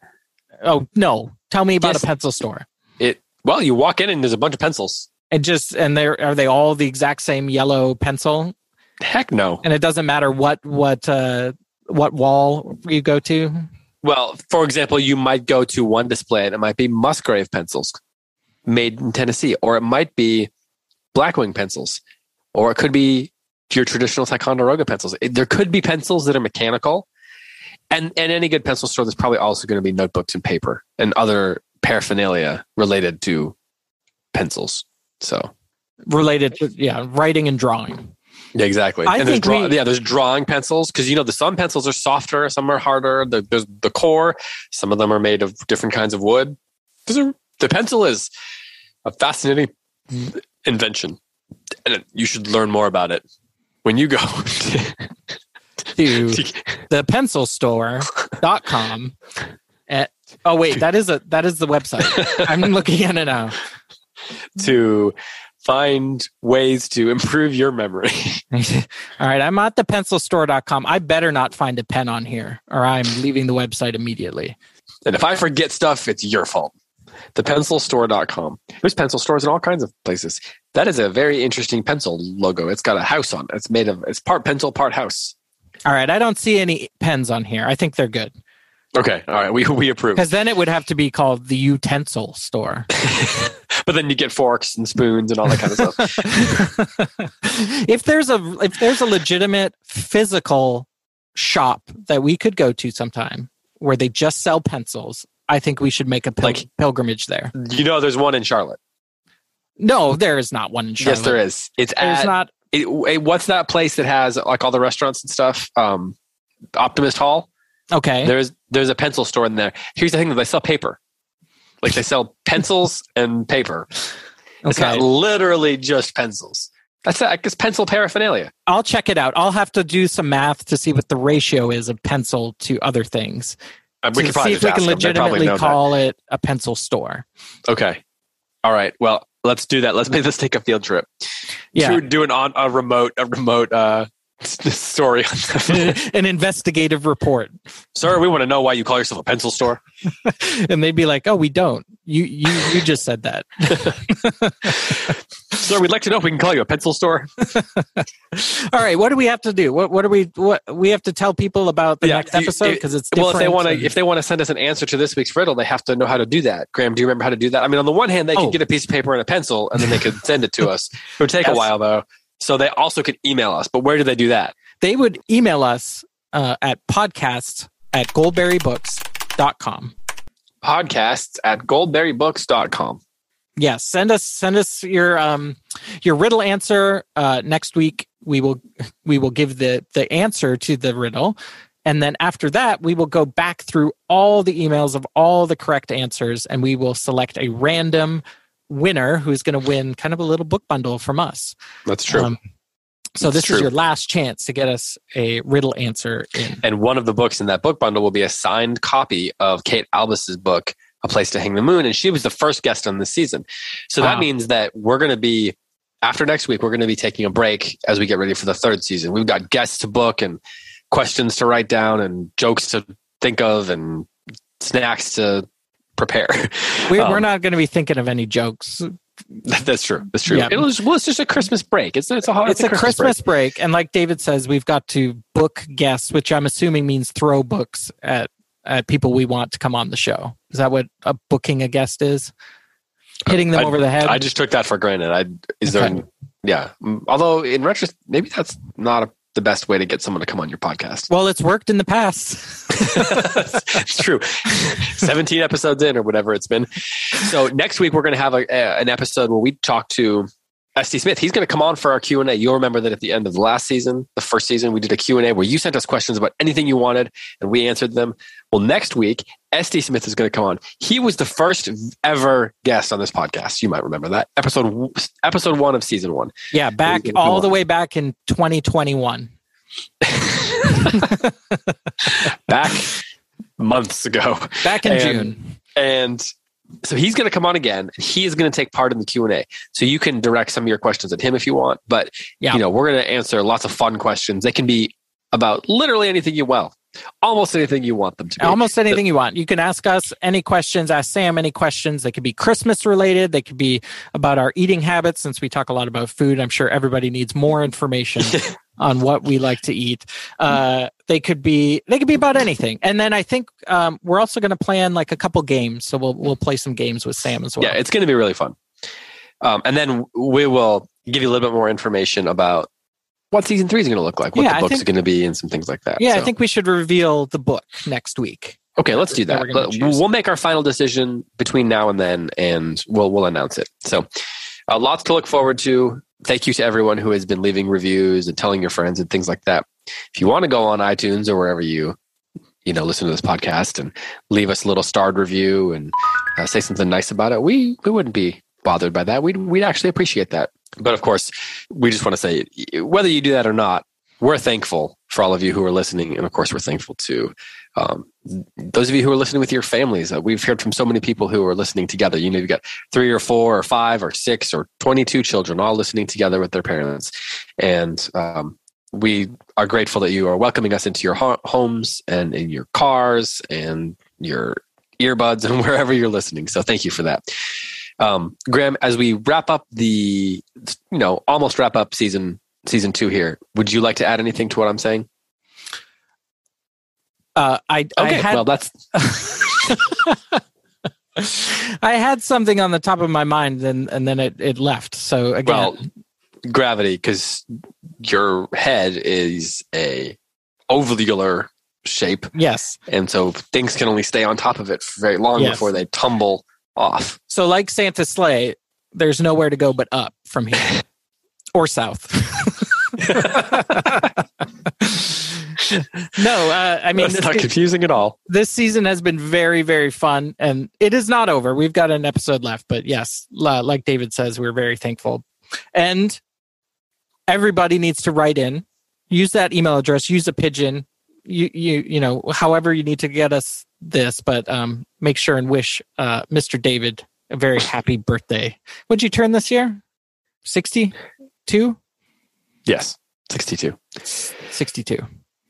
Oh no! Tell me about Yes. a pencil store. It well, you walk in and there's a bunch of pencils. And just and they are they all the exact same yellow pencil? Heck no. And it doesn't matter what what uh what wall you go to. Well, for example, you might go to one display and it might be Musgrave pencils made in Tennessee, or it might be Blackwing pencils, or it could be your traditional Ticonderoga pencils. There could be pencils that are mechanical. And, and any good pencil store, there's probably also going to be notebooks and paper and other paraphernalia related to pencils. So, related to yeah writing and drawing yeah, exactly. I and there's think draw- we- yeah, there's drawing pencils because you know the some pencils are softer, some are harder. The, there's the core. Some of them are made of different kinds of wood. Are, the pencil is a fascinating invention, and you should learn more about it when you go. <laughs> to <laughs> the pencil store.com at oh wait that is a that is the website <laughs> i'm looking at it now to find ways to improve your memory. <laughs> all right i'm at the pencil store.com i better not find a pen on here or i'm leaving the website immediately And if I forget stuff, it's your fault. Thepencilstore.com. There's pencil stores in all kinds of places. That is a very interesting pencil logo. It's got a house on it. It's made of it's part pencil, part house. all right i don't see any pens on here i think they're good Okay. All right. We <laughs> we approve. because then it would have to be called the utensil store <laughs> but then you get forks and spoons and all that kind of stuff. <laughs> if there's a if there's a legitimate physical shop that we could go to sometime where they just sell pencils i think we should make a pil- Like- pilgrimage there You know, there's one in Charlotte. no there is not one in Charlotte. Yes, there is. It's there's at not it, it- what's that place that has like all the restaurants and stuff? Um, Optimist Hall. Okay There's there's a pencil store in there. Here's the thing: that they sell paper. Like they sell <laughs> pencils and paper. It's okay not literally just pencils. That's I guess pencil paraphernalia. i'll check it out i'll have to do some math to see what the ratio is of pencil to other things Uh, we to see if we can ask them. They probably legitimately know that. call it a pencil store Okay. All right. Well, let's do that. Let's make let's take a field trip. yeah Do, do an on a remote a remote uh <laughs> story. <laughs> an investigative report Sir, we want to know why you call yourself a pencil store. <laughs> and they'd be like oh we don't you you you just said that Sir, we'd like to know if we can call you a pencil store. All right, what do we have to do? What what do we what we have to tell people about the Yeah, next episode because it's Well, if they want to, and- if they want to send us an answer to this week's riddle, they have to know how to do that. Graham, do you remember how to do that? I mean, on the one hand, they Oh. can get a piece of paper and a pencil, and then they could send it to us. It would take a while though. So they also could email us. But where do they do that? they would email us uh, at podcast at goldberrybooks.com. Podcasts at goldberrybooks.com. Yes, send us send us your um your riddle answer uh next week we will we will give the the answer to the riddle and then after that we will go back through all the emails of all the correct answers and we will select a random winner who's going to win kind of a little book bundle from us. That's true. Um, so That's this true. is your last chance to get us a riddle answer in. and one of the books in that book bundle will be a signed copy of Kate Albus's book, A Place to Hang the Moon. And she was the first guest on this season. So that Wow. means that we're going to be, after next week, we're going to be taking a break as we get ready for the third season. We've got guests to book and questions to write down and jokes to think of and snacks to prepare. We, Um, we're not going to be thinking of any jokes. <laughs> That's true. That's true. Yeah. It was, well, it's just a Christmas break. It's, it's a, hol- It's a Christmas break. break. and like David says, we've got to book guests, which I'm assuming means throw books at at people we want to come on the show. Is that what a booking a guest is? Hitting them I- over the head. I just took that for granted. I is there? Yeah. Although in retrospect, maybe that's not a, the best way to get someone to come on your podcast. well, it's worked in the past. <laughs> it's true. Seventeen episodes in, or whatever it's been. So next week we're going to have a, a- an episode where we talk to SD Smith. He's going to come on for our Q and A. You'll remember that at the end of the last season, the first season, we did a Q and A where you sent us questions about anything you wanted, and we answered them. Well, next week SD Smith is going to come on. He was the first ever guest on this podcast. You might remember that episode episode one of season one. yeah, back all the on. way back in 2021. <laughs> Back months ago. Back in And- June. and so he's going to come on again and he is going to take part in the q&a so you can direct some of your questions at him if you want but Yeah. you know we're going to answer lots of fun questions they can be about literally anything you well almost anything you want them to be. Almost anything you want. You can ask us any questions, ask Sam any questions. They could be Christmas related. They could be about our eating habits since we talk a lot about food. I'm sure everybody needs more information <laughs> on what we like to eat. Uh, they could be they could be about anything. And then I think um, we're also going to plan like a couple games. So we'll we'll play some games with Sam as well. Yeah, it's going to be really fun. Um, and then we will give you a little bit more information about what season three is going to look like, what Yeah, the book's going to be, and some things like that. yeah, So- I think we should reveal the book next week. Okay, let's do that that. we're gonna Let- choose. We'll make our final decision between now and then, and we'll we'll announce it. So, uh, lots to look forward to. Thank you to everyone who has been leaving reviews and telling your friends and things like that. If you want to go on iTunes or wherever you you know listen to this podcast and leave us a little starred review and uh, say something nice about it, we we wouldn't be bothered by that. We'd we'd actually appreciate that. But of course, we just want to say whether you do that or not, we're thankful for all of you who are listening, and of course, we're thankful to um, those of you who are listening with your families. Uh, we've heard from so many people who are listening together. You know, you've got three or four or five or six or 22 children all listening together with their parents. And um, we are grateful that you are welcoming us into your ho- homes and in your cars and your earbuds <laughs> and wherever you're listening. So thank you for that. Um, Graham, as we wrap up the, you know, almost wrap up season season two here, would you like to add anything to what I'm saying? Uh, I I Okay, had well, that's <laughs> I had something on the top of my mind, and and then it, it left. So again, well gravity because your head is a ovular shape yes. and so things can only stay on top of it for very long Yes. before they tumble off So like Santa's sleigh, there's nowhere to go but up from here, <laughs> or south. <laughs> no, uh, I mean this, not confusing at all this season has been very very fun, and it is not over. We've got an episode left, but yes, like David says, we're very thankful, and everybody needs to write in. Use that email address. Use a pigeon. You you you know however you need to get us this, but um, make sure and wish uh, Mr. David a very happy birthday. What'd you turn this year? Sixty two. yes 62 62.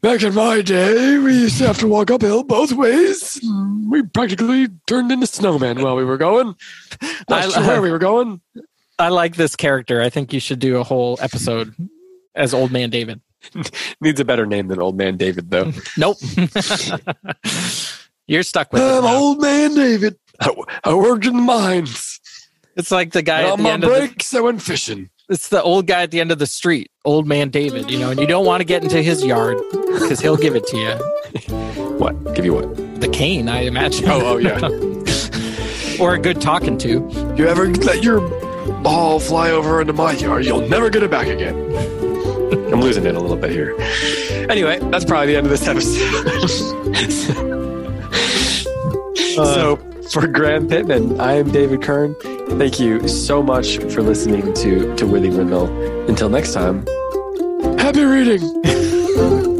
back in my day we used to have to walk uphill both ways we practically turned into snowmen while we were going not I- sure where we were going I like this character. I think you should do a whole episode as Old Man David. <laughs> needs a better name than old man david though Nope. <laughs> You're stuck with i'm old man david I, I worked in the mines It's like the guy And at on the my end of the, breaks i went fishing it's the old guy at the end of the street, Old Man David, you know, and you don't want to get into his yard because he'll give it to you. <laughs> what give you what The cane, I imagine. Oh, oh, yeah. or a good talking to. you ever let your ball fly over into my yard, you'll never get it back again. I'm losing it a little bit here. Anyway, that's probably the end of this episode. <laughs> so, uh, for Graham Pittman, I am David Kern. Thank you so much for listening to, to Withy Windle. Until next time, happy reading. <laughs>